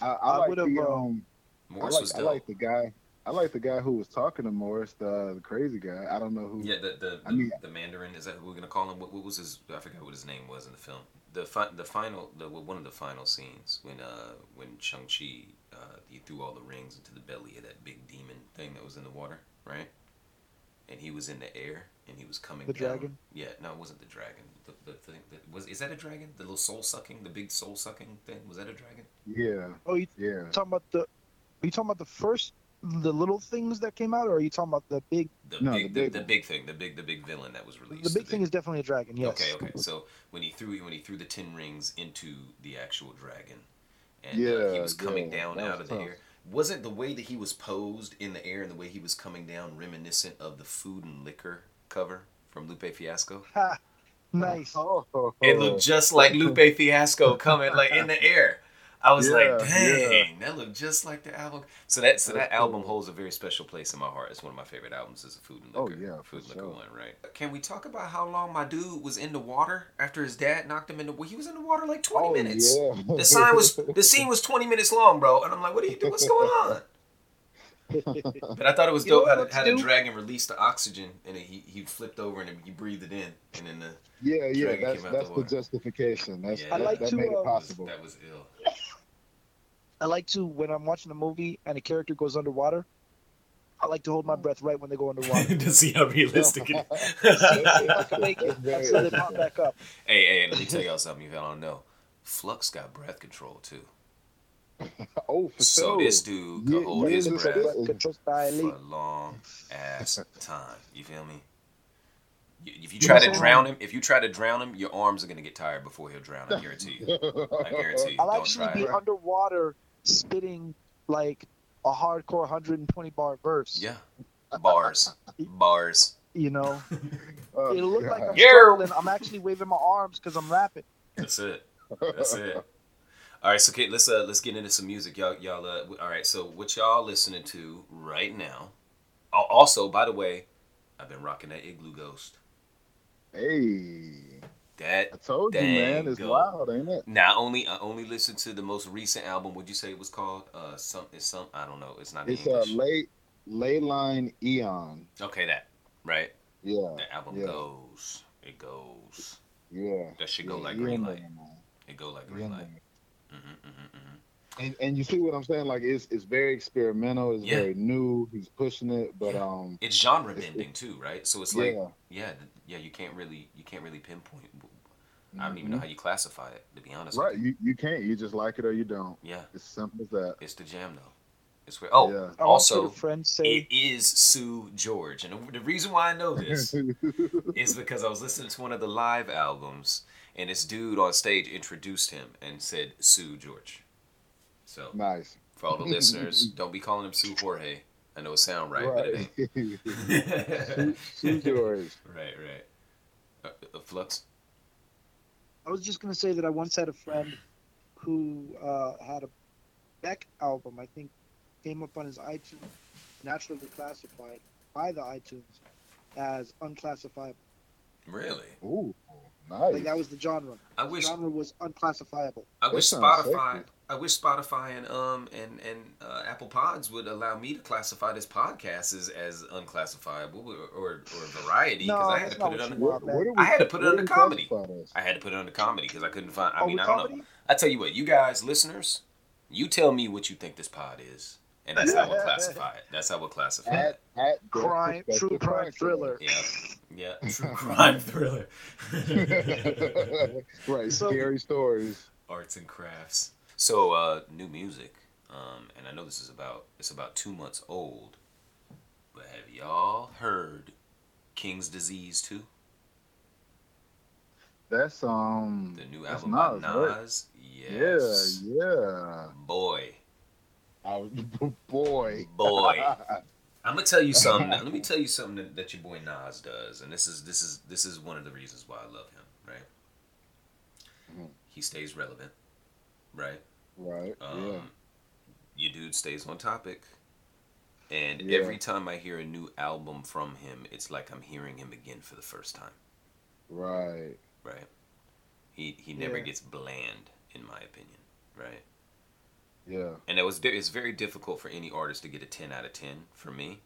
I, I I, like would've, the, uh, um, I Morris like, was I like the guy. I like the guy who was talking to Morris, the, the crazy guy. I don't know who. yeah, the the, I the, mean- the Mandarin is that who we're gonna call him? What, what was his? I forgot what his name was in the film. The fi- the final the one of the final scenes when uh when Shang Chi uh he threw all the rings into the belly of that big demon thing that was in the water, right? And he was in the air and he was coming The down. dragon? Yeah, no, it wasn't the dragon. The, the thing that was is that a dragon? The little soul sucking, the big soul sucking thing. Was that a dragon? Yeah, Oh, you yeah. talking about the? Are you talking about the first, the little things that came out, or are you talking about the big? The No, big the the, big the big thing, the big the big villain that was released. The big thing is definitely a dragon. Yes. Okay, okay. So when he threw when he threw the ten rings into the actual dragon, and uh, he was coming yeah, down out was of the air. Wasn't the way that he was posed in the air and the way he was coming down reminiscent of the food and liquor cover from Lupe Fiasco? Ha, nice. Oh, It looked just like Lupe Fiasco coming like in the air. I was like, Yeah, dang, that looked just like the album. So that so that album cool. holds a very special place in my heart. It's one of my favorite albums. Is a food and Liquor. Oh, liquor. yeah, food and liquor sure. one, right? Can we talk about how long my dude was in the water after his dad knocked him in the? Well, he was in the water like twenty Oh, minutes. yeah. The sign was the scene was twenty minutes long, bro, and I'm like, what are you doing? What's going on? But I thought it was You dope how, what the, how the dragon released the oxygen and he he flipped over and he breathed it in, and then the Yeah, yeah. Dragon That's came out that's the the justification. That's Yeah. that, I like that to, made it um, possible. that was ill. I like to when I'm watching a movie and a character goes underwater. I like to hold my breath right when they go underwater. to see how realistic it is. if I can make it they pop back up. Hey, hey, let me tell y'all something if y'all don't know. Flux got breath control too. oh, for So sure. this dude could Yeah, hold his breath Control style for a long ass time. You feel me? If you You try to drown him, if you try to drown him, your arms are gonna get tired before he'll drown. I guarantee you. I guarantee you. I'll Don't actually try be it. underwater spitting like a hardcore 120 bar verse. Yeah. Bars. Bars. You know, Oh, it'll look like I'm God. Yeah. struggling. I'm actually waving my arms because I'm rapping. That's it. That's it. All right, so okay, let's uh let's get into some music, y'all. Y'all, uh, all right. So what y'all listening to right now? Also, by the way, I've been rocking that Iglooghost. Hey, That I told you, man. It's go. wild, ain't it? Now only I only listened to the most recent album. Would you say it was called? Uh, some it's some I don't know. It's not It's a English. late, Lei Line Eon. okay, that right. Yeah, The album yeah. goes. It goes. yeah. That should go yeah, like green light. man. It go like green light. there. hmm hmm hmm And and you see what I'm saying? Like it's it's very experimental. It's Yeah. very new. He's pushing it, but Yeah. um, It's genre It's- bending too, right? So it's like yeah. yeah, yeah. You can't really you can't really pinpoint. I don't even know Mhm. how you classify it. To be honest, Right, with you. you you can't. You just like it or you don't. Yeah, It's simple as that. it's the jam though. It's where. Oh, Yeah. I also once heard a friend say, it is Sue George, and the- the reason why I know this is because I was listening to one of the live albums, and this dude on stage introduced him and said Sue George. So nice. For all the listeners, don't be calling him Sue Jorge. I know it sound right, but it Right. ain't. Sue George. right, right. Uh, uh, Flux. I was just gonna say that I once had a friend who uh, had a Beck album. I think came up on his iTunes, naturally classified by the iTunes as unclassifiable. Really? Ooh, nice. Like that was the genre. I The wish genre was unclassifiable. I wish Spotify. sexy. I wish Spotify and um and and uh, Apple Pods would allow me to classify this podcast as, as unclassifiable or or, or variety because No, I had to put it what under. you What- what I had to put it what under comedy. I had to put it under comedy because I couldn't find. I Oh, mean, I don't know. I tell you what, you guys, listeners, you tell me what you think this pod is, and that's how we'll classify it. That's how we'll classify At, it. at Crime, true crime thriller. Yeah, yeah. True crime thriller. right, So- scary stories. arts and crafts. So, uh, new music, um, and I know this is about it's about two months old, but have y'all heard King's Disease two, That's um. the new album by Nas, right? Yes, Yeah, yeah. boy, I was, boy. boy. I'm gonna tell you something. Let me tell you something that, that your boy Nas does, and this is this is this is one of the reasons why I love him. Right? Mhm. He stays relevant. Right? right. Um, yeah. Your dude stays on topic. And Yeah. every time I hear a new album from him, it's like I'm hearing him again for the first time. Right. Right? He he never Yeah. gets bland, in my opinion. Right? Yeah. And it was it's very difficult for any artist to get a 10 out of 10 for me.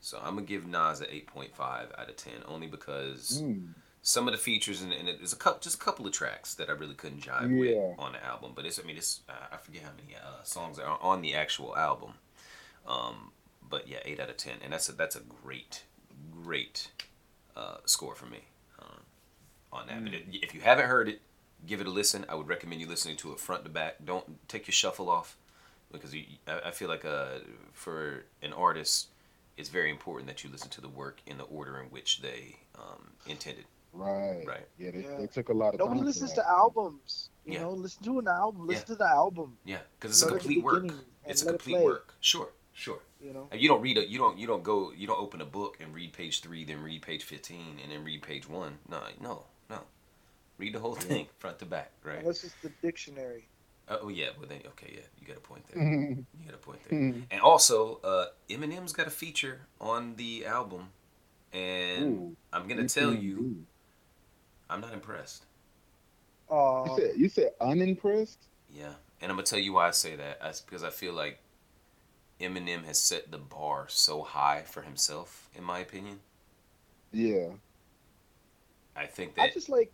So I'm gonna give Nas an 8.5 out of 10, only because Mm. Some of the features and, and there's a couple just a couple of tracks that I really couldn't jive Yeah. with on the album. But it's I mean it's uh, I forget how many uh, songs are on the actual album. Um, but yeah, eight out of ten, and that's a that's a great great uh, score for me um, on that. But it, if you haven't heard it, give it a listen. I would recommend you listening to it front to back. Don't take your shuffle off because you, I, I feel like uh, for an artist, it's very important that you listen to the work in the order in which they um, intended. Right. Right. Yeah, they, Yeah. they took a lot of Nobody time. for listens to albums. You Yeah. know, listen to an album. Listen Yeah. to the album. Yeah, because it's a Start at the complete work. It's a let it complete work. Sure, sure. You know. And you don't read a you don't you don't go you don't open a book and read page three, then read page fifteen, and then read page one. No, no, no. Read the whole thing front to back, right? Unless it's the dictionary. Uh, oh yeah, well then okay, yeah, you got a point there. You got a point there. And also, uh, Eminem's got a feature on the album, and Ooh. I'm gonna tell you, I'm not impressed. You Oh, said you said unimpressed. Yeah, and I'm gonna tell you why I say that. That's because I feel like Eminem has set the bar so high for himself, in my opinion. Yeah. I think that. I just like.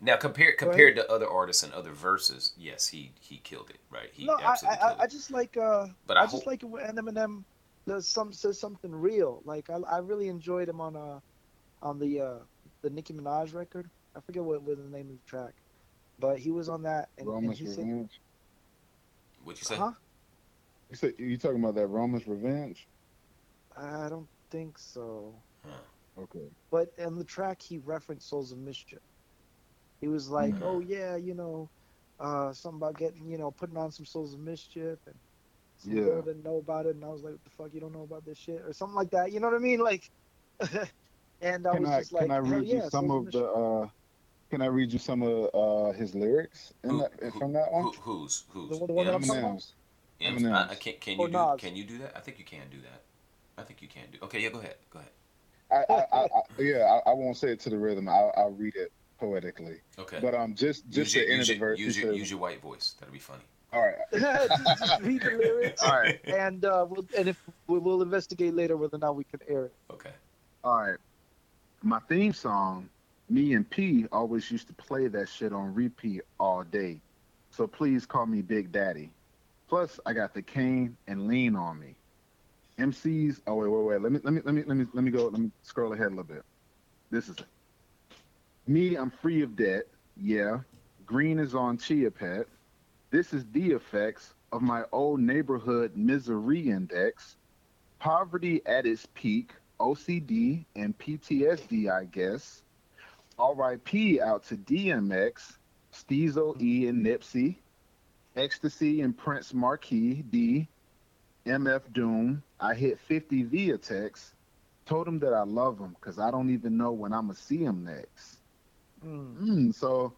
now compared compared to other artists and other verses, yes, he he killed it, right? He No, I, absolutely I, killed I just like. uh But I I just hope- like it when Eminem does some says something real. Like I, I really enjoyed him on uh on the uh the Nicki Minaj record. I forget what was the name of the track, but he was on that and, and Roman's he said, Revenge. What'd you say? "Huh? You said you talking about that Roman's Revenge? I don't think so." Okay. But on the track, he referenced Souls of Mischief. He was like, Mhm. "Oh yeah, you know, uh, something about getting, you know, putting on some Souls of Mischief and." Some Yeah. girl didn't know about it, and I was like, "What the fuck? You don't know about this shit?" or something like that. You know what I mean? Like, and I Can was I just like, can I read you yeah, some Souls of the uh can I read you some of uh his lyrics in Who- that who- from that one? Who, who's who's The one- the one that I'm Ems? talking about? Eminem's. I, I can can you do Nas. can you do that? I think you can do that. I think you can do. Okay, yeah, go ahead, go ahead. I, I, I, I yeah, I, I won't say it to the rhythm. I'll, I'll read it poetically. Okay. But um, just use just your, the end use of the verse. use, your, use your white voice. That'll be funny. All right. just, just read the lyrics, All right. and uh, we'll and if we will investigate later whether or not we can air it. Okay. All right. My theme song, me and P always used to play that shit on repeat all day. So please call me Big Daddy. Plus, I got the cane and lean on me. MCs. Oh wait, wait, wait. Let me, let me, let me, let me, let me go. Let me scroll ahead a little bit. This is it. Me, I'm free of debt. Yeah. Green is on Chia Pet. This is the effects of my old neighborhood misery index. Poverty at its peak. OCD and PTSD, I guess. RIP out to DMX, Steezo E and Nipsey. Ecstasy and Prince Markie Dee, MF Doom. I hit 50 via text. Told him that I love him because I don't even know when I'm gonna see him next. Mm. Mm, so,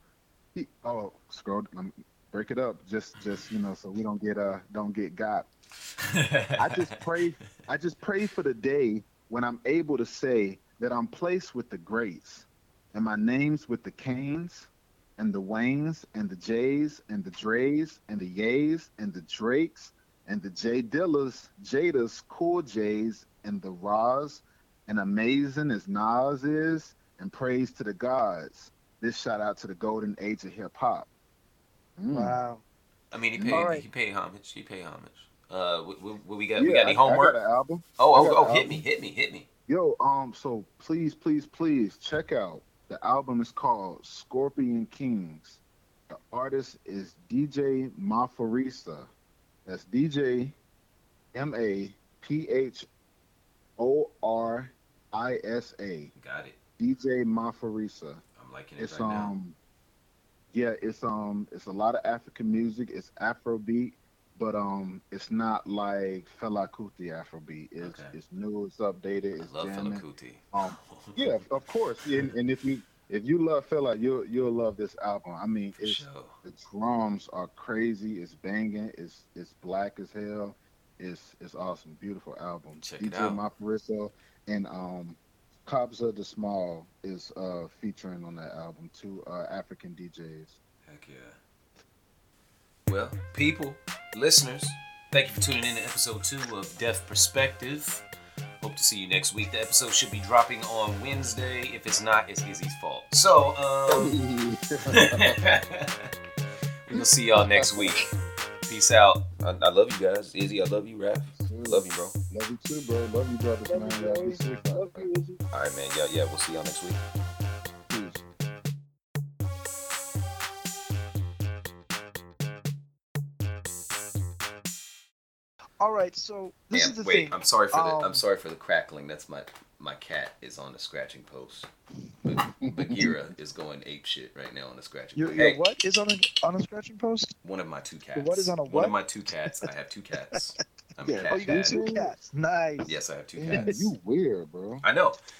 he, oh, scroll. Let me break it up. Just, just you know, so we don't get uh, don't get got. I just pray. I just pray for the day when I'm able to say that I'm placed with the greats, and my name's with the Kanes, and the Waynes, and the Jays, and the Dre's, and the Yays, and the Drakes, and the J Dillas, Jadas, Cool Jays and the Roz, and amazing as Nas is, and praise to the gods. This shout out to the golden age of hip hop. Mm. Wow. I mean, he paid. All right. He paid homage. He paid homage. Uh, what we got? we got any I got homework? an album. oh, oh, got oh! Hit me, hit me, hit me. Yo, um, so please, please, please check out the album is called Scorpion Kings. The artist is DJ Maphorisa. That's DJ M A P H O R I S A. Got it. DJ Maphorisa. I'm liking it It's right now. um yeah, it's um it's a lot of African music. It's Afrobeat, but um it's not like Fela Kuti Afrobeat. It's Okay. it's new, it's updated, it's I love jamming. Fela Kuti. Um, yeah, of course. And, and if you if you love Fela, you'll you'll love this album. I mean, it's sure. the drums are crazy. It's banging. It's it's black as hell. It's it's awesome. Beautiful album. Check it DJ out. Maphorisa and um Kabza De Small is uh featuring on that album. Two uh, African DJs. Heck yeah. Well, people, listeners, thank you for tuning in to episode two of Def Perspective. Hope to see you next week. The episode should be dropping on Wednesday. If it's not, it's Izzy's fault. So, um, we will see y'all next week. Peace out. I, I love you guys. Izzy, I love you, Raph. Love you, bro. Love you too, bro. Love you, brothers, Love man. you, Y'all be boys. safe out Love you, All right, man. Yeah, yeah. We'll see y'all next week. All right, so this Man, is the wait, thing. I'm sorry for the I'm Um, sorry for the crackling. That's my my cat is on the scratching post. But Bagheera is going ape shit right now on the scratching. Your, post. your Hey, what is on a on a scratching post? one of my two cats. what is on a what? One of my two cats. I have two cats. I'm Yeah, a cat Oh, you got dad. two cats. Nice. Yes, I have two Yeah, cats. you weird, bro. I know.